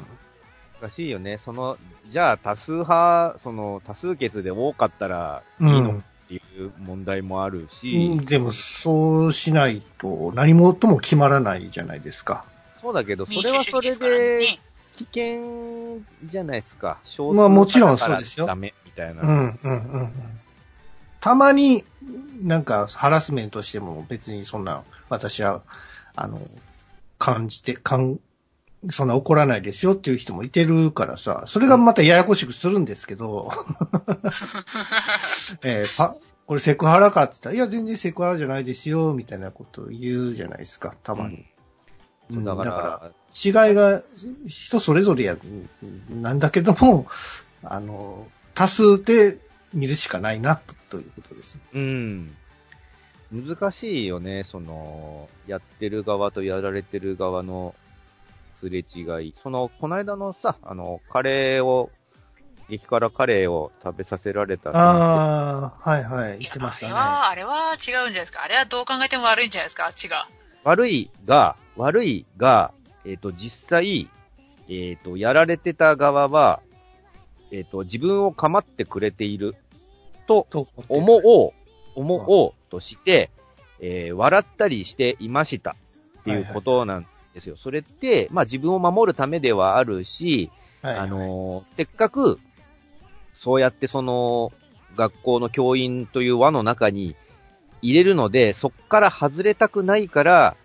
難しいよね。その、じゃあ多数派、その多数決で多かったらいいのっていう問題もあるし、うんでも、そうしないと何もとも決まらないじゃないですか。そうだけど、そ民れはそれで。危険じゃないですか。少まあもちろんそうですよダメみたいな。うん、うん、うんうん。たまになんかハラスメントしても別にそんな、私は、あの、感じて、かん、そんな怒らないですよっていう人もいてるからさ、それがまたややこしくするんですけど、えーパ、これセクハラかって言ったら、いや全然セクハラじゃないですよ、みたいなことを言うじゃないですか、たまに。うんだから、だから違いが人それぞれや、なんだけども、あの、多数で見るしかないな、とということです。うん。難しいよね、その、やってる側とやられてる側のすれ違い。その、この間のさ、あの、カレーを、激辛カレーを食べさせられたああ、はいはい、言ってましたね。あれは、あれは違うんじゃないですか。あれはどう考えても悪いんじゃないですか、あっちが。悪いが、悪いが、えっ、と、実際、えっ、と、やられてた側は、えっ、と、自分を構ってくれている。とと思おう、思おうとして、えー笑ったりしていました。っていうことなんですよ。それって、まあ自分を守るためではあるし、はいはい。あのーせっかく、そうやってその、学校の教員という輪の中に入れるので、そっから外れたくないから、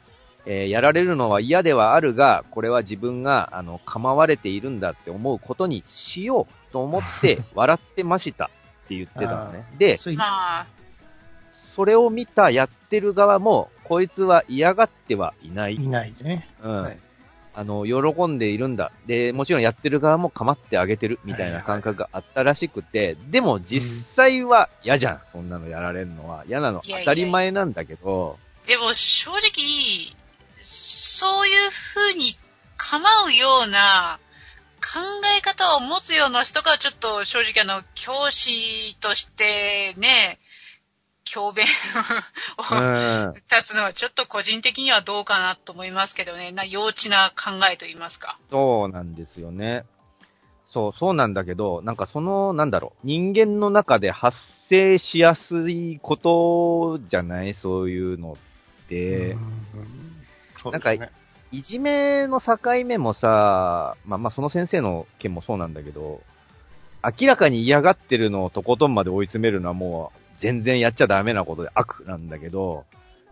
えーやられるのは嫌ではあるが、これは自分が、あの、構われているんだって思うことにしようと思って、笑ってましたって言ってたのね。で、それを見たやってる側も、こいつは嫌がってはいない。いないね。うん。はいあの、喜んでいるんだ。で、もちろんやってる側も構ってあげてるみたいな感覚があったらしくて、でも実際は嫌じゃん。そんなのやられるのは。嫌なのいやいや当たり前なんだけど、でも正直、そういう風に構うような考え方を持つような人がちょっと正直あの、教師としてね、教鞭をうん。立つのはちょっと個人的にはどうかなと思いますけどね。な幼稚な考えと言いますか。そうなんですよね。そう、そうなんだけど、なんかその、なんだろう、人間の中で発生しやすいことじゃない？そういうのって。うんそうですね。いじめの境目もさ、まあまあその先生の件もそうなんだけど、明らかに嫌がってるのをとことんまで追い詰めるのはもう全然やっちゃダメなことで悪なんだけど、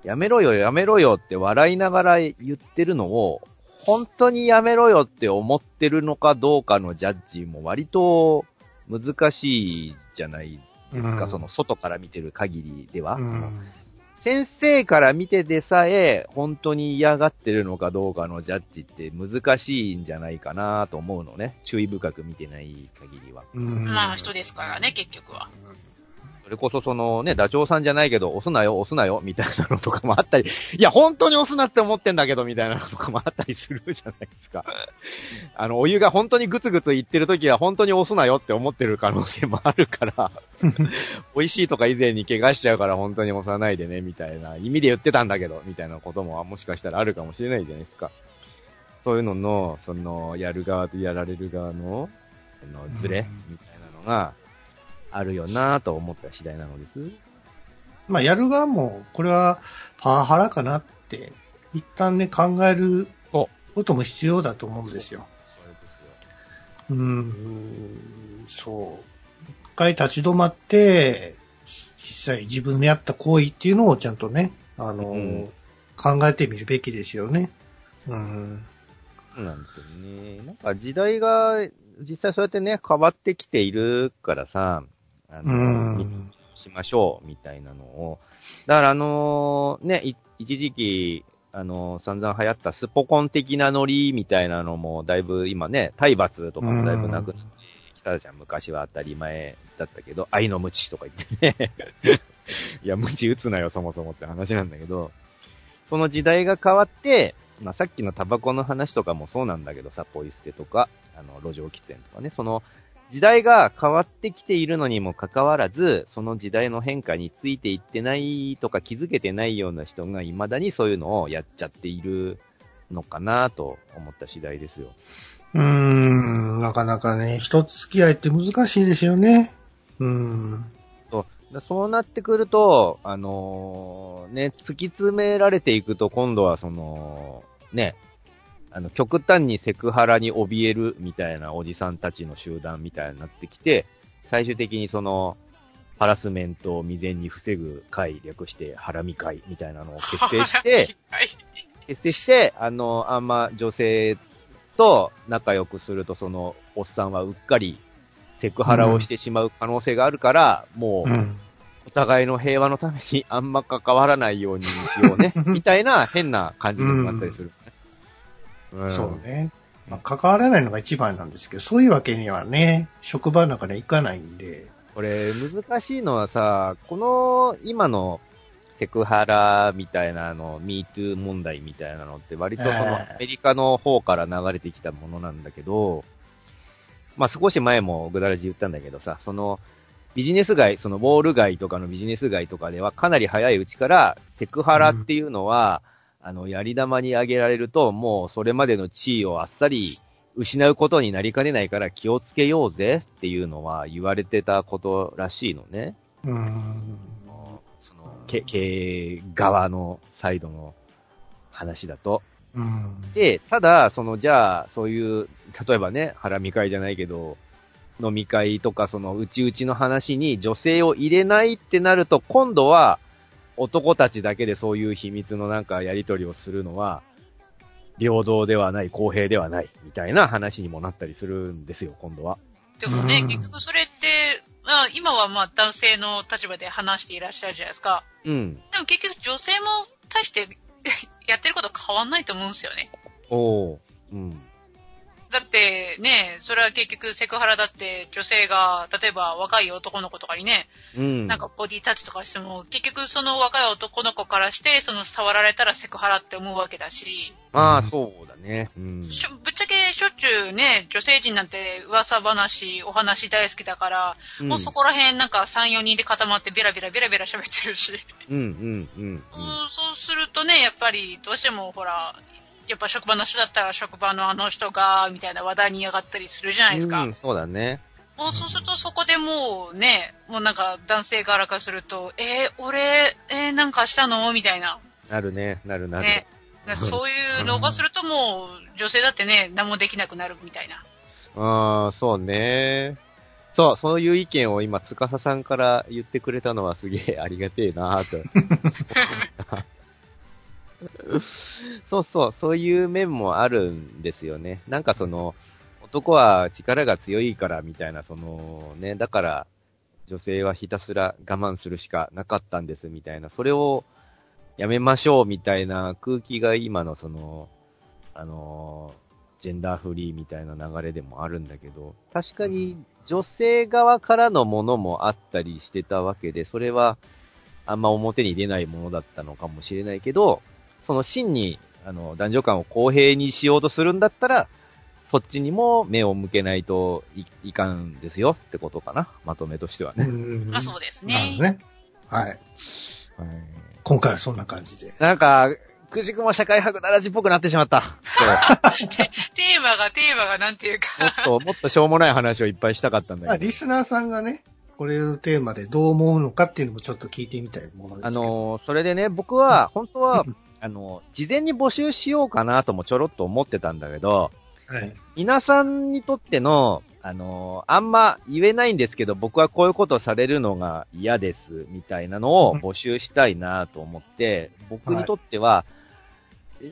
やめろよやめろよって笑いながら言ってるのを、本当にやめろよって思ってるのかどうかのジャッジも割と難しいじゃないですか、うんその外から見てる限りでは。うん先生から見てでさえ、本当に嫌がってるのかどうかのジャッジって難しいんじゃないかなと思うのね。注意深く見てない限りは。うんまあ人ですからね、結局は。それこそそのね、ダチョウさんじゃないけど、押すなよ、押すなよ、みたいなのとかもあったり、いや、本当に押すなって思ってんだけど、みたいなのとかもあったりするじゃないですか。あの、お湯が本当にグツグツいってる時は本当に押すなよって思ってる可能性もあるから、美味しいとか以前に怪我しちゃうから本当に押さないでね、みたいな意味で言ってたんだけど、みたいなことももしかしたらあるかもしれないじゃないですか。そういうのの、その、やる側とやられる側の、その、ズレ、みたいなのが、あるよなぁと思った次第なのです。まあ、やる側も、これはパワハラかなって、一旦ね、考えるおことも必要だと思うんですよ。うーん、そう。一回立ち止まって、実際自分でやった行為っていうのをちゃんとね、あの、うん考えてみるべきですよね。うん。なんですよね。なんか時代が、実際そうやってね、変わってきているからさ、あうの。しましょう、みたいなのを。だからあのね、い一時期、あの散々流行ったスポコン的なノリみたいなのも、だいぶ今ね、体罰とかもだいぶなくなってきたじゃん。昔は当たり前だったけど、愛の無知とか言ってね。いや、無知打つなよ、そもそもって話なんだけど、その時代が変わって、まあ、さっきのタバコの話とかもそうなんだけどさ、ポイ捨てとか、あの、路上喫煙とかね、その、時代が変わってきているのにもかかわらず、その時代の変化についていってないとか気づけてないような人が未だにそういうのをやっちゃっているのかなと思った次第ですよ。うーん、なかなかね、人付き合いって難しいですよね。うん。だそうなってくると、あのーね、突き詰められていくと今度はその、ね、あの、極端にセクハラに怯えるみたいなおじさんたちの集団みたいになってきて、最終的にその、ハラスメントを未然に防ぐ会、略して、ハラミ会みたいなのを結成して、はい。結成して、あの、あんま女性と仲良くすると、その、おっさんはうっかりセクハラをしてしまう可能性があるから、もう、うん。お互いの平和のためにあんま関わらないようにしようね、みたいな変な感じにもなったりする。うんそうね。まあ、関わらないのが一番なんですけど、そういうわけにはね、職場の中で行かないんで。これ難しいのはさ、この今のセクハラみたいなの、MeToo 問題みたいなのって割とそのええアメリカの方から流れてきたものなんだけど、まあ少し前もぐだらじ言ったんだけどさ、そのビジネス街、そのウォール街とかのビジネス街とかではかなり早いうちからセクハラっていうのは、あの、やり玉にあげられると、もうそれまでの地位をあっさり失うことになりかねないから気をつけようぜっていうのは言われてたことらしいのね。うん。その、け経営側のサイドの話だと。うん。で、ただ、その、じゃあ、そういう、例えばね、ハラミ会じゃないけど、飲み会とか、その、うちうちの話に女性を入れないってなると、今度は、男たちだけでそういう秘密のなんかやり取りをするのは、平等ではない、公平ではない、みたいな話にもなったりするんですよ、今度は。でもね、うん結局それって、まあ、今はまあ男性の立場で話していらっしゃるじゃないですか。うん。でも結局女性も大して やってること変わんないと思うんですよね。おー。うん。だってね、それは結局セクハラだって女性が、例えば若い男の子とかにね、うん。なんかボディタッチとかしても、結局その若い男の子からして、その触られたらセクハラって思うわけだし、まあ、そうだね。うん。しょぶっちゃけしょっちゅうね、女性陣なんて噂話、お話大好きだから、うんもうそこら辺なんか3、4人で固まってベラベラベラベラ喋ってるし。うん、うん、うん。うんそうするとね、やっぱりどうしてもほら、やっぱ職場の人だったら職場のあの人が、みたいな話題に上がったりするじゃないですか。うん、そうだね。もうそうするとそこでもうね、もうなんか男性側からすると、えー、俺、えー、なんかしたの？みたいな。なるね、なるなる。ね。そういうのがするともう女性だってね、何もできなくなるみたいな。ああ、そうね。そう、そういう意見を今、つかささんから言ってくれたのはすげえありがてえなぁと。そうそう、そういう面もあるんですよね。なんかその、男は力が強いからみたいな、そのね、だから、女性はひたすら我慢するしかなかったんですみたいな、それをやめましょうみたいな空気が今のその、あのジェンダーフリーみたいな流れでもあるんだけど、確かに女性側からのものもあったりしてたわけで、それはあんま表に出ないものだったのかもしれないけど、その真に、あの、男女間を公平にしようとするんだったら、そっちにも目を向けないといいかんですよってことかな。まとめとしてはね。あそうですねなるほど。ね。はい。今回はそんな感じで。なんか、くじくも社会白ならじっぽくなってしまった。テーマが、テーマがなんていうそうもかっと、もっとしょうもない話をいっぱいしたかったんまあ、だけど。リスナーさんがね、これのテーマでどう思うのかっていうのもちょっと聞いてみたいものですあけど。のーそれでね、僕は、本当は、あのー事前に募集しようかなともちょろっと思ってたんだけど、はい。皆さんにとっての、あのーあんま言えないんですけど、僕はこういうことされるのが嫌です、みたいなのを募集したいなと思って、僕にとっては、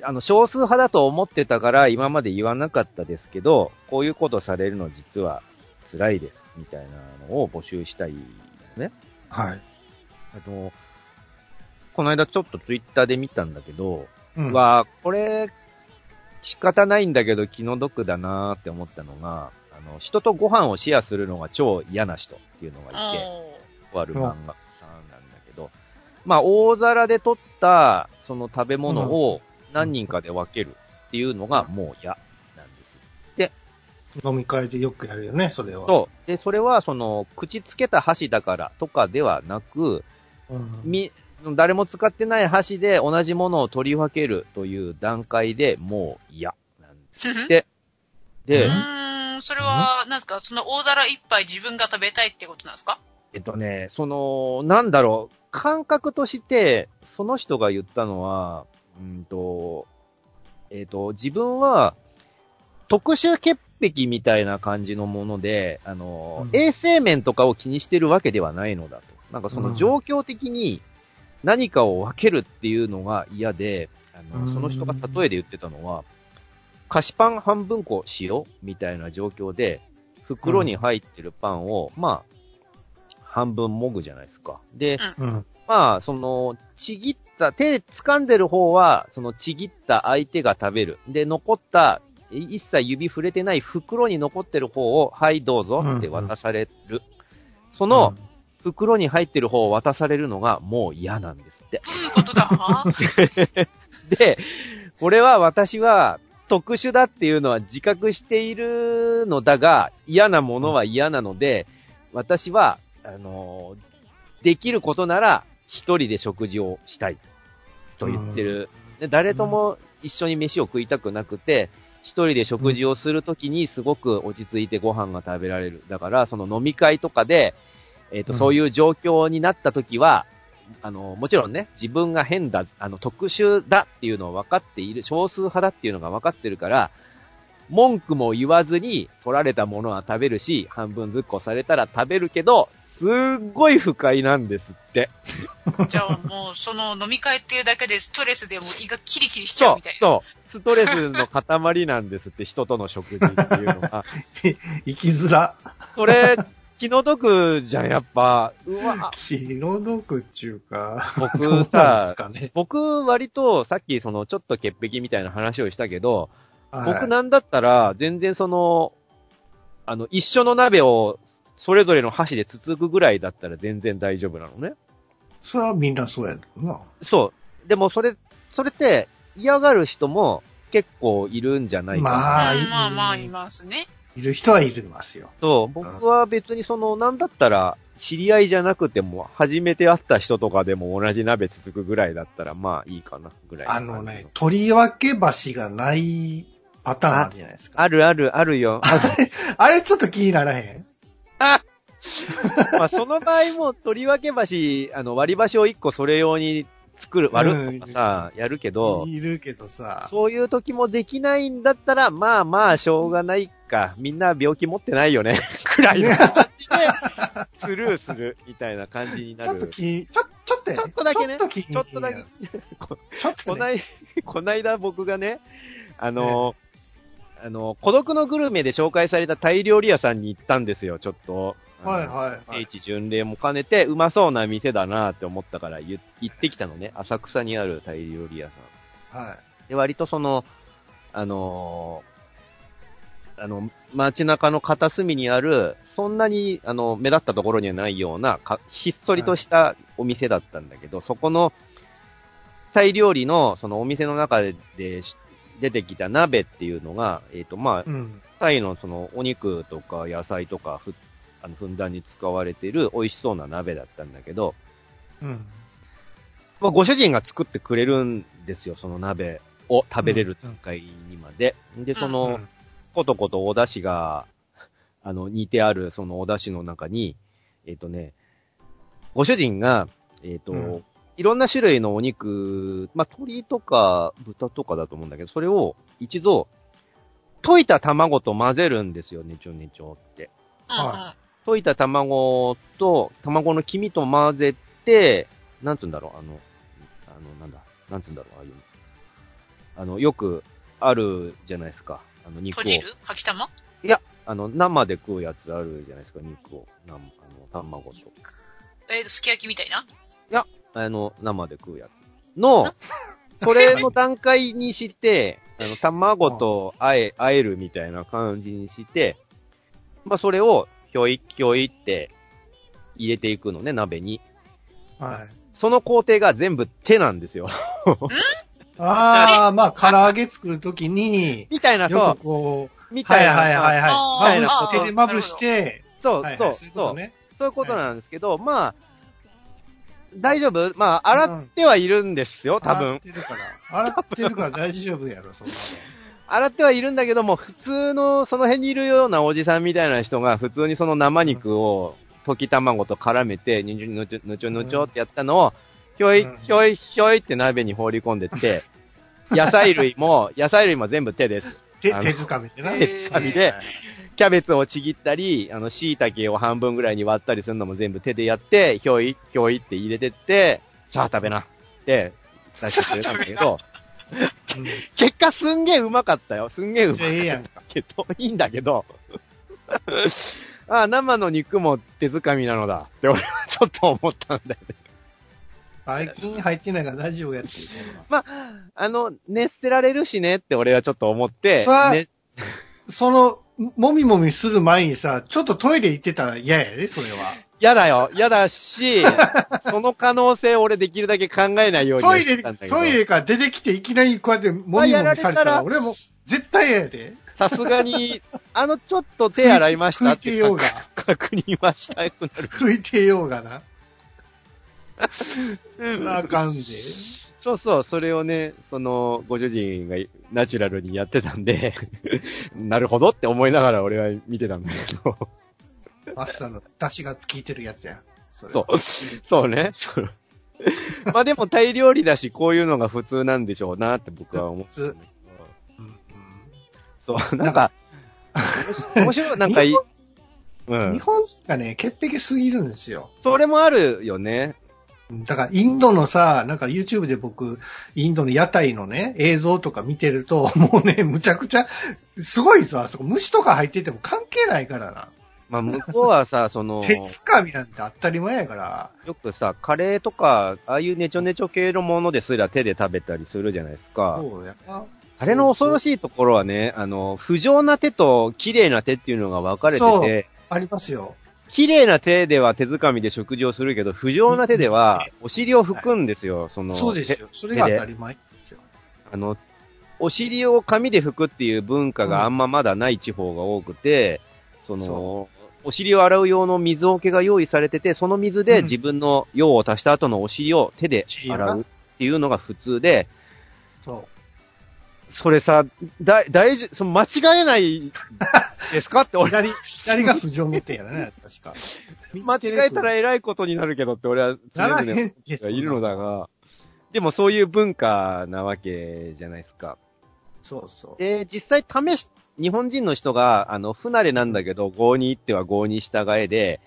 あの、少数派だと思ってたから今まで言わなかったですけど、こういうことされるの実は辛いです、みたいなのを募集したいですね。はい。あの、この間ちょっとツイッターで見たんだけど、うんは、これ、仕方ないんだけど気の毒だなーって思ったのが、あの、人とご飯をシェアするのが超嫌な人っていうのがいて、とある漫画さんなんだけど、まあ、大皿で取った、その食べ物を何人かで分けるっていうのがもう嫌なんです。飲み会でよくやるよね、それは。そう。で、それはその、口つけた箸だからとかではなく、うん。み、誰も使ってない箸で同じものを取り分けるという段階でもう嫌なんです。で、うで、ーん、それは、なんですか、その大皿一杯自分が食べたいってことなんですか？えっとね、その、なんだろう、感覚として、その人が言ったのは、うんと、えっと、自分は、特殊潔癖みたいな感じのもので、あの、うん。衛生面とかを気にしてるわけではないのだと。なんかその状況的に何かを分けるっていうのが嫌で、あの、うんその人が例えで言ってたのは、菓子パン半分こしようみたいな状況で、袋に入ってるパンを、まあ、半分もぐじゃないですか。で、うん。まあ、その、ちぎった、手掴んでる方は、そのちぎった相手が食べる。で、残った、い一切指触れてない袋に残ってる方を、はい、どうぞって渡される。その、袋に入ってる方を渡されるのがもう嫌なんですって。どういうことだ？で、これは私は特殊だっていうのは自覚しているのだが、嫌なものは嫌なので、私は、あのーできることなら一人で食事をしたいと言ってる。で誰とも一緒に飯を食いたくなくて、一人で食事をするときにすごく落ち着いてご飯が食べられる。だから、その飲み会とかで、えっ、と、うんそういう状況になったときは、あの、もちろんね、自分が変だ、あの、特殊だっていうのを分かっている、少数派だっていうのが分かってるから、文句も言わずに取られたものは食べるし、半分ずっこされたら食べるけど、すっごい不快なんですって。じゃあもう、その飲み会っていうだけでストレスでもう胃がキリキリしちゃそううみたい、な。そう。ストレスの塊なんですって、人との食事っていうのが。生きづら。それ、気の毒じゃん、やっぱ。うわ、気の毒っちゅうか。僕さ、かね。僕割とさっきそのちょっと潔癖みたいな話をしたけど、はい僕なんだったら、全然その、あの、一緒の鍋を、それぞれの箸でつつくぐらいだったら全然大丈夫なのね。それはみんなそうやろな。そう。でもそれ、それって嫌がる人も結構いるんじゃないかな。まあうんまあまあ、いますね。いる人はいるますよ。そう、僕は別にその、なんだったら、知り合いじゃなくても、初めて会った人とかでも同じ鍋つつくぐらいだったら、まあいいかな、ぐらい。あのね、。取り分け箸がないパターンあるじゃないですか。あるあるあるよ。あれちょっと気にならへん？あまあその場合も、取り分け箸、あの、割り箸を一個それ用に作る、割るとかさ、やるけど、いるけどさ。そういう時もできないんだったら、まあまあ、しょうがないか。みんな病気持ってないよね。くらいの 感じで、スルーする、みたいな感じになちょっとちょ、ちょっとやちょっとだけねちょっと気にちょっとだけ。ちょっとね。こない、こないだ僕がね、あの、あの、孤独のグルメで紹介されたタイ料理屋さんに行ったんですよ、ちょっと。はいはいはい。聖地巡礼も兼ねて、うまそうな店だなって思ったから言行ってきたのね。浅草にあるタイ料理屋さん。はい。で、割とその、あのーあの、街中の片隅にある、そんなに、あの、目立ったところにはないような、かひっそりとしたお店だったんだけど、そこの、タイ料理の、そのお店の中で出てきた鍋っていうのが、えっ、と、まあ、うん。タイのそのお肉とか野菜とかふ、あの、ふんだんに使われている美味しそうな鍋だったんだけど、うん。まあ、ご主人が作ってくれるんですよ、その鍋を食べれる段階にまで。で、その、うんことことお出汁が、あの、煮てあるそのお出汁の中に、えっ、とね、ご主人が、えっ、と、うんいろんな種類のお肉、まあ、鶏とか豚とかだと思うんだけど、それを一度、溶いた卵と混ぜるんですよ、ねちょねちょって。溶いた卵と、卵の黄身と混ぜて、なんつうんだろう、あの、あの、なんだ、なんつうんだろう、ああいうの。あの、よくあるじゃないですか。あの、肉を閉。じる？かきたまあの、生で食うやつあるじゃないですか、肉を。なあの、卵と。えー、すき焼きみたいな？あの、生で食うやつ。の、それの段階にして、あの、卵とあえ、あえるみたいな感じにして、まあ、それを、ひょい、ひょいって入れていくのね、鍋に。はい。その工程が全部手なんですよ。ああ、まあ、唐揚げ作るときに、みたいな、そようく、こう、みたいな。はいはいはいはい。まぶ手でまぶして、そう、はいはい、そう、そうそう、ことね。そういうことなんですけど、まあ、大丈夫？まあ、洗ってはいるんですよ、多洗っ分。てるから。洗ってるから大丈夫やろ、そんな洗ってはいるんだけども、普通の、その辺にいるようなおじさんみたいな人が、普通にその生肉を、溶き卵と絡めて、にちょぬちょぬちょぬちょってやったのを、ひょいうん、ひょい、ひょいって鍋に放り込んでって、野菜類も、野菜類も全部手です。の。手、手づかみでな。手づかみでキャベツをちぎったり、あの、椎茸を半分ぐらいに割ったりするのも全部手でやって、ひょい、ひょいって入れてって、さあ食べな。って、出してくれたんだけど、うん 結果すんげえうまかったよ。すんげえうまじゃあええやんか。けど、いいんだけど、あ生の肉も手づかみなのだって俺はちょっと思ったんだよね。最近入ってないから大丈夫やって、そんなあの、熱せられるしねって俺はちょっと思って、そらね、その、もみもみする前にさ、ちょっとトイレ行ってたら嫌やで、それは。やだよ。やだし、その可能性を俺できるだけ考えないようにはトイレ。トイレから出てきていきなりこうやってもみもみされたら、俺も絶対嫌やで。さすがに、あの、ちょっと手洗いましたって確認はしたくなる。拭いてようがな。あかんで。そうそう、それをね、その、ご主人がナチュラルにやってたんで、なるほどって思いながら俺は見てたんだけど。マスターの出汁が効いてるやつや。それそう。そうね。そう まあでもタイ料理だし、こういうのが普通なんでしょうなって僕は思ってたんだけうんうんど。そう、なんか、面白い、なんかいい。うん。日本人がね、潔癖すぎるんですよ。それもあるよね。だから、インドのさ、なんか YouTube で僕、インドの屋台のね、映像とか見てると、もうね、むちゃくちゃ、すごいぞ、あそこ虫とか入ってても関係ないからな。まあ向こうはさ、その、手つかみなんて当たり前やから。よくさ、カレーとか、ああいうネチョネチョ系のものですら手で食べたりするじゃないですか。そうやな。あれの恐ろしいところはね、あの、不浄な手と綺麗な手っていうのが分かれてそうて、ありますよ。綺麗な手では手づかみで食事をするけど、不浄な手ではお尻を拭くんですよ、その。そうですよ。それが当たり前ですよ。あの、お尻を紙で拭くっていう文化があんままだない地方が多くて、そのそ、お尻を洗う用の水桶が用意されてて、その水でうん自分の用を足した後のお尻を手で洗うっていうのが普通で、そそれさ、だ、大事、その間違えない ですかってう。俺、左、左が不条の手やらね、確か。間違えたら偉いことになるけどって俺は常々いるのだが、でもそういう文化なわけじゃないですか。そうそう。で、実際試し、日本人の人が、あの、不慣れなんだけど、郷に行っては郷に従えで、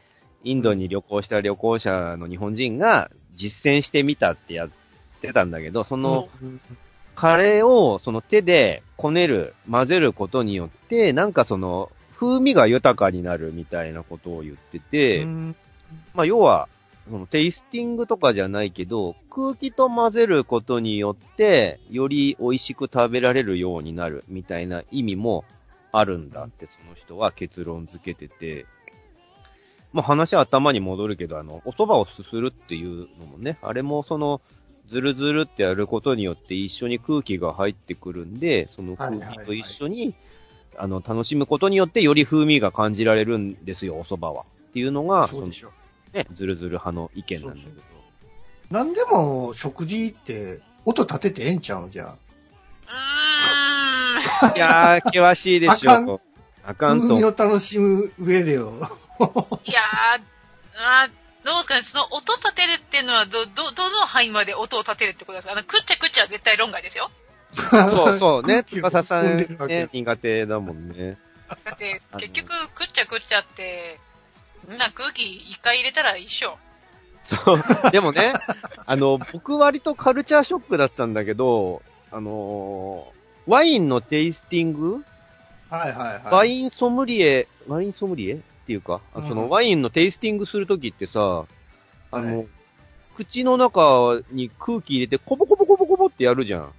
インドに旅行した旅行者の日本人が実践してみたってやってたんだけど、その、カレーをその手でこねる、混ぜることによって、なんかその、風味が豊かになるみたいなことを言ってて、うん。まあ要は、そのテイスティングとかじゃないけど、空気と混ぜることによって、より美味しく食べられるようになるみたいな意味もあるんだって、その人は結論付けてて、まあ話は頭に戻るけど、あの、お蕎麦をすするっていうのもね、あれもその、ずるずるってやることによって一緒に空気が入ってくるんで、その空気と一緒に、あの、楽しむことによってより風味が感じられるんですよ、お蕎麦は。っていうのが、そうでしょ。そのね、ずるずる派の意見なんだけど。なんでも食事って音立ててええんちゃう？んじゃ。いやー、険しいでしょ。あかんあかんと風味。を楽しむ上でよ。いやー、あーどうですかね、その音立てるっていうのはど、ど、どの範囲まで音を立てるってことですか？あの、くっちゃくっちゃは絶対論外ですよ。そうそうね。空気をつかささんね、苦手だもんね。だって結局、くっちゃくっちゃって、みんな空気一回入れたら一緒。そう。でもね、あの、僕割とカルチャーショックだったんだけど、あのーワインのテイスティング？はいはいはい。ワインソムリエ、ワインソムリエっていうか、あうんそのワインのテイスティングするときってさ、あの、はい口の中に空気入れて、コボコボコボコボってやるじゃん。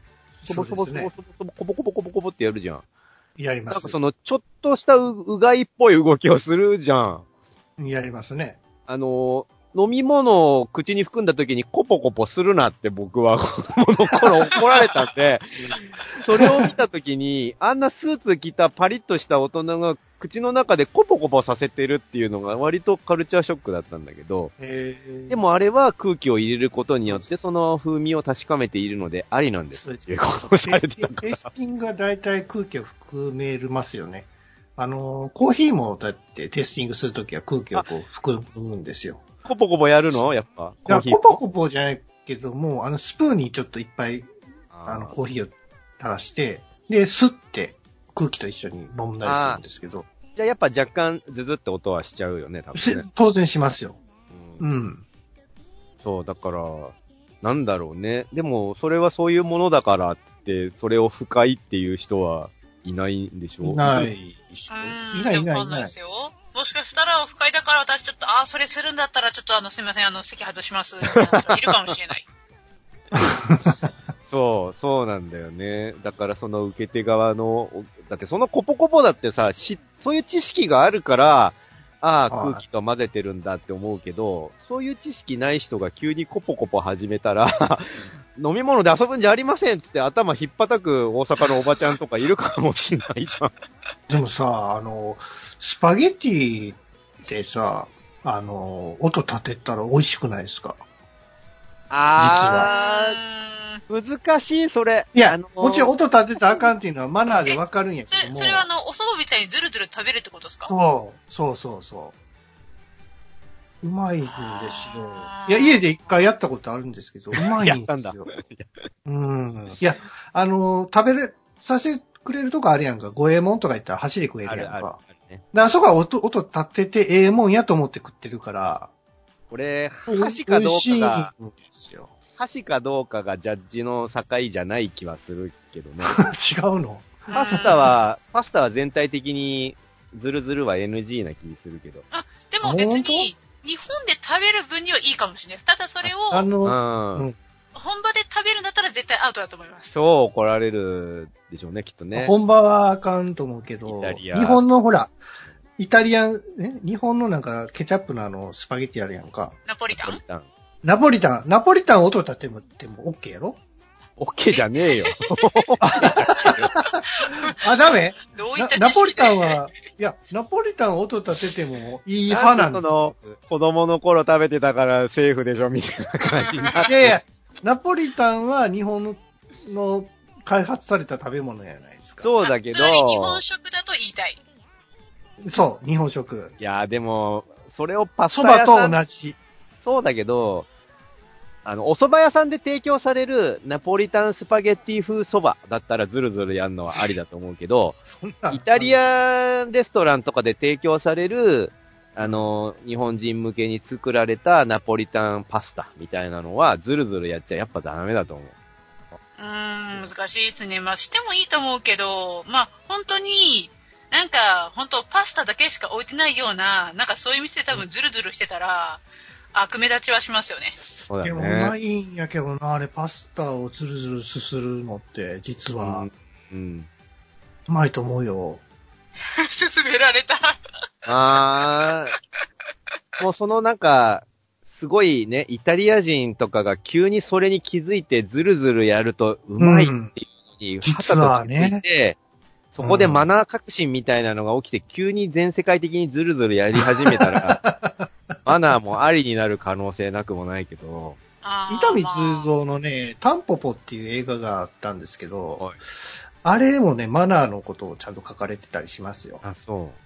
コボコボコボそうですね。コボコボコボコボコボってやるじゃん。やりますなんか。その、ちょっとしたう、うがいっぽい動きをするじゃん。やりますね。あの、飲み物を口に含んだ時にコポコポするなって僕は 子供の頃怒られたんで、それを見た時に、あんなスーツ着たパリッとした大人が口の中でコポコポさせてるっていうのが割とカルチャーショックだったんだけど、えーで、もあれは空気を入れることによってその風味を確かめているのでありなんですっていうことをされてたからテイ。スティングが大体空気を含めますよね。あの、コーヒーもだってテイスティングするときは空気をこう含むんですよ。コポコポやるの？やっぱ。いや、コーヒーコポコポじゃないけども、あの、スプーンにちょっといっぱい、あの、コーヒーを垂らして、で、吸って空気と一緒に飲んだりするんですけど、じゃあやっぱ若干ズズって音はしちゃうよね、多分ね。当然しますよ。うんうん。そう、だから、なんだろうね。でも、それはそういうものだからって、それを不快っていう人はいないんでしょ？いないしう。いないいないいないわかんないで。すよ。もしかしたら、不快だから私ちょっと、ああ、それするんだったら、ちょっとあの、すみません、あの、席外します。みたいな人いるかもしれない。そう、そうなんだよね。だからその受け手側の、だってそのコポコポだってさ、し、そういう知識があるから、ああ、はい空気と混ぜてるんだって思うけど、そういう知識ない人が急にコポコポ始めたら、飲み物で遊ぶんじゃありませんっつって頭引っ叩く大阪のおばちゃんとかいるかもしんないじゃん。でもさ、あの、スパゲティってさ、あの、音立てたら美味しくないですか？あうーんー、難しい、それ。いや、あのーもちろん音立てたらあかんっていうのはマナーでわかるんやけそれ、ども。それはあの、お蕎麦みたいにずるずる食べるってことですか？そう、そうそうそう。うまいんですよあ。ーいや、家で一回やったことあるんですけど、うまいんでやったんだすよ。うん。いや、あの、食べれ、させてくれるとこあるやんか。五右衛門とか言ったら走り食えあるあるるやんか。あるね。で、あそこは音、音立ててええもんやと思って食ってるから、これ、箸かどう美味しいんかが、ですよ。箸かどうかがジャッジの境じゃない気はするけどね。違うの？パスタは、パスタは全体的にズルズルは NG な気するけど。でも別に、日本で食べる分にはいいかもしれない。ただそれを、あうの、ん。うん本場で食べるんだったら絶対アウトだと思います。超怒られるでしょうね、きっとね。本場はあかんと思うけど、イタリア日本のほら、イタリアン、え日本のなんかケチャップのあの、スパゲッティあるやんか。ナポリタン？ナポリタン、ナポリタン音立てもっても OK やろ？オッケーじゃねえよ。あ、ダメ？どういなったナポリタンはは、いや、ナポリタン音立ててもいい派なんですよ。子供の頃食べてたからセーフでしょ、みたいな感じになって。いやいや、ナポリタンは日本のの開発された食べ物やないですか。そうだけど日本食だと言いたい。そう、日本食。いや、でも、それをパスタ屋さんと同じ。そうだけど、あの、お蕎麦屋さんで提供されるナポリタンスパゲッティ風蕎麦だったらズルズルやるのはありだと思うけど、そんなイタリアレストランとかで提供される、あの、日本人向けに作られたナポリタンパスタみたいなのはズルズルやっちゃやっぱダメだと思う。うーん、難しいですね。まあ、してもいいと思うけど、まあ、本当に、なんか、本当パスタだけしか置いてないような、なんかそういう店で多分ズルズルしてたら、悪目立ちはしますよね。そうだでもうまね。いんやけどな、あれパスタをズルズルすするのって、実はうん。うん。うまいと思うよ。勧められた。あー、もうそのなんか、すごいね、イタリア人とかが急にそれに気づいてズルズルやるとうまいっていうふう。に、実はね。そこでマナー革新みたいなのが起きて、急に全世界的にズルズルやり始めたら、マナーもありになる可能性なくもないけど、伊丹まあ十三のね、タンポポっていう映画があったんですけど、はい。あれもね、マナーのことをちゃんと書かれてたりしますよ。あ、そう。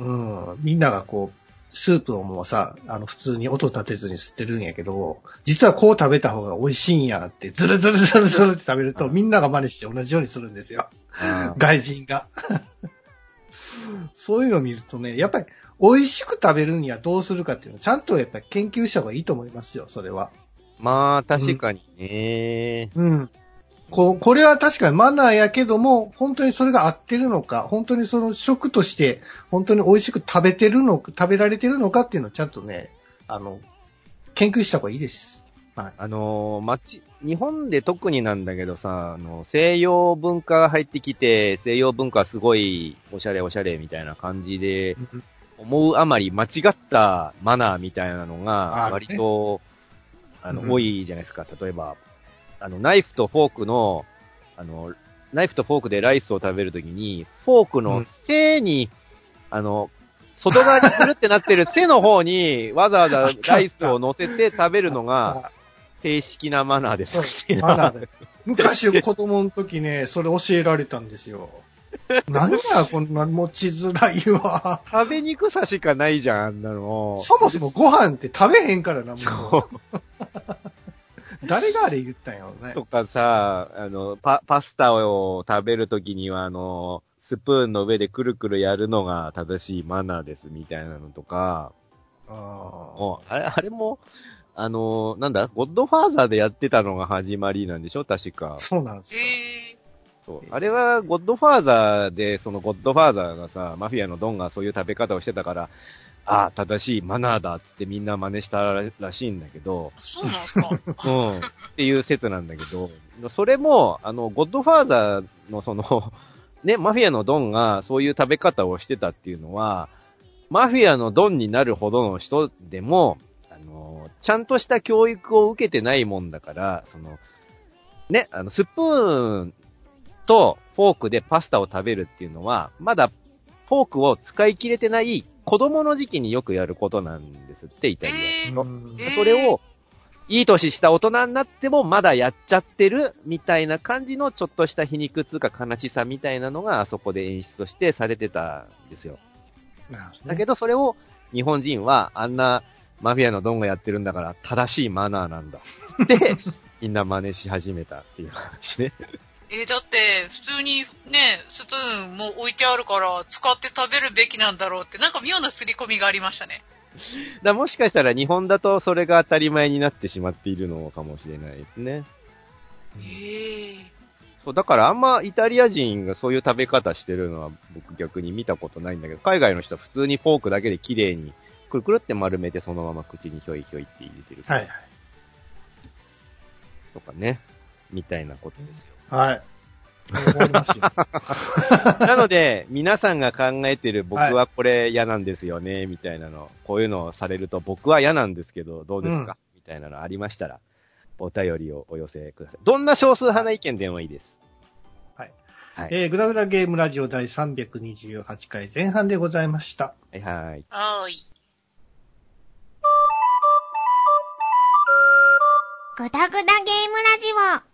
うん。みんながこう、スープをもうさ、あの、普通に音立てずに吸ってるんやけど、実はこう食べた方が美味しいんやって、ズルズルズルズルって食べると、みんなが真似して同じようにするんですよ。外人が。そういうのを見るとね、やっぱり美味しく食べるにはどうするかっていうのをちゃんとやっぱり研究した方がいいと思いますよ、それは。まあ、確かにね。うん。こう、これは確かにマナーやけども、本当にそれが合ってるのか、本当にその食として、本当に美味しく食べてるのか、食べられてるのかっていうのをちゃんとね、あの、研究した方がいいです。はい。あのー、街、日本で特になんだけどさ、あの、西洋文化が入ってきて、西洋文化すごいおしゃれおしゃれみたいな感じで、思うあまり間違ったマナーみたいなのが、割と、あの、うん多いじゃないですか。例えば、あの、ナイフとフォークの、あの、ナイフとフォークでライスを食べるときに、フォークの背に、あの、外側にくるってなってる 背の方に、わざわざライスを乗せて食べるのが、あ正式なマナーですマナーで昔 子供の時ね、それ教えられたんですよ。何や、こんな持ちづらいわ。食べにくさしかないじゃん、あんなの。そもそもご飯って食べへんからな、もう。誰があれ言ったんやろね。とかさ、あの、パ、パスタを食べるときには、あの、スプーンの上でくるくるやるのが正しいマナーですみたいなのとか、あもうあれ、あれも、あの、なんだ、ゴッドファーザーでやってたのが始まりなんでしょ？確かー。そうなんですよ。えそう。あれは、ゴッドファーザーで、そのゴッドファーザーがさ、マフィアのドンがそういう食べ方をしてたから、ああ、正しいマナーだってみんな真似したらしいんだけど、ー、そうなんですか？うん。っていう説なんだけど、それも、あの、ゴッドファーザーのその、ね、マフィアのドンがそういう食べ方をしてたっていうのは、マフィアのドンになるほどの人でも、あの、ちゃんとした教育を受けてないもんだから、その、ね、あの、スプーンとフォークでパスタを食べるっていうのは、まだフォークを使い切れてない子供の時期によくやることなんですって、イタリアえーそれを、いい年した大人になってもまだやっちゃってるみたいな感じのちょっとした皮肉つうか悲しさみたいなのがあそこで演出としてされてたんですよ。だけど、どそれを日本人はあんなマフィアのドンがやってるんだから正しいマナーなんだ。で、みんな真似し始めたっていう話ね。えーだって、普通にね、スプーンも置いてあるから、使って食べるべきなんだろうって、なんか妙な刷り込みがありましたね。だもしかしたら日本だとそれが当たり前になってしまっているのかもしれないですね。ええそう、だからあんまイタリア人がそういう食べ方してるのは僕逆に見たことないんだけど、海外の人は普通にフォークだけで綺麗にくるくるって丸めてそのまま口にひょいひょいって入れてる。はいはい。とかね。みたいなことですよ。はい。思いますよ。なので、皆さんが考えてる僕はこれ嫌なんですよね、みたいなの、こういうのをされると僕は嫌なんですけど、どうですか、みたいなのありましたら、お便りをお寄せください。どんな少数派な意見でもいいです。はい。はい。えー、グダグダゲームラジオ第328回前半でございました。はいはい。おーい。ぐだぐだゲームラジオ。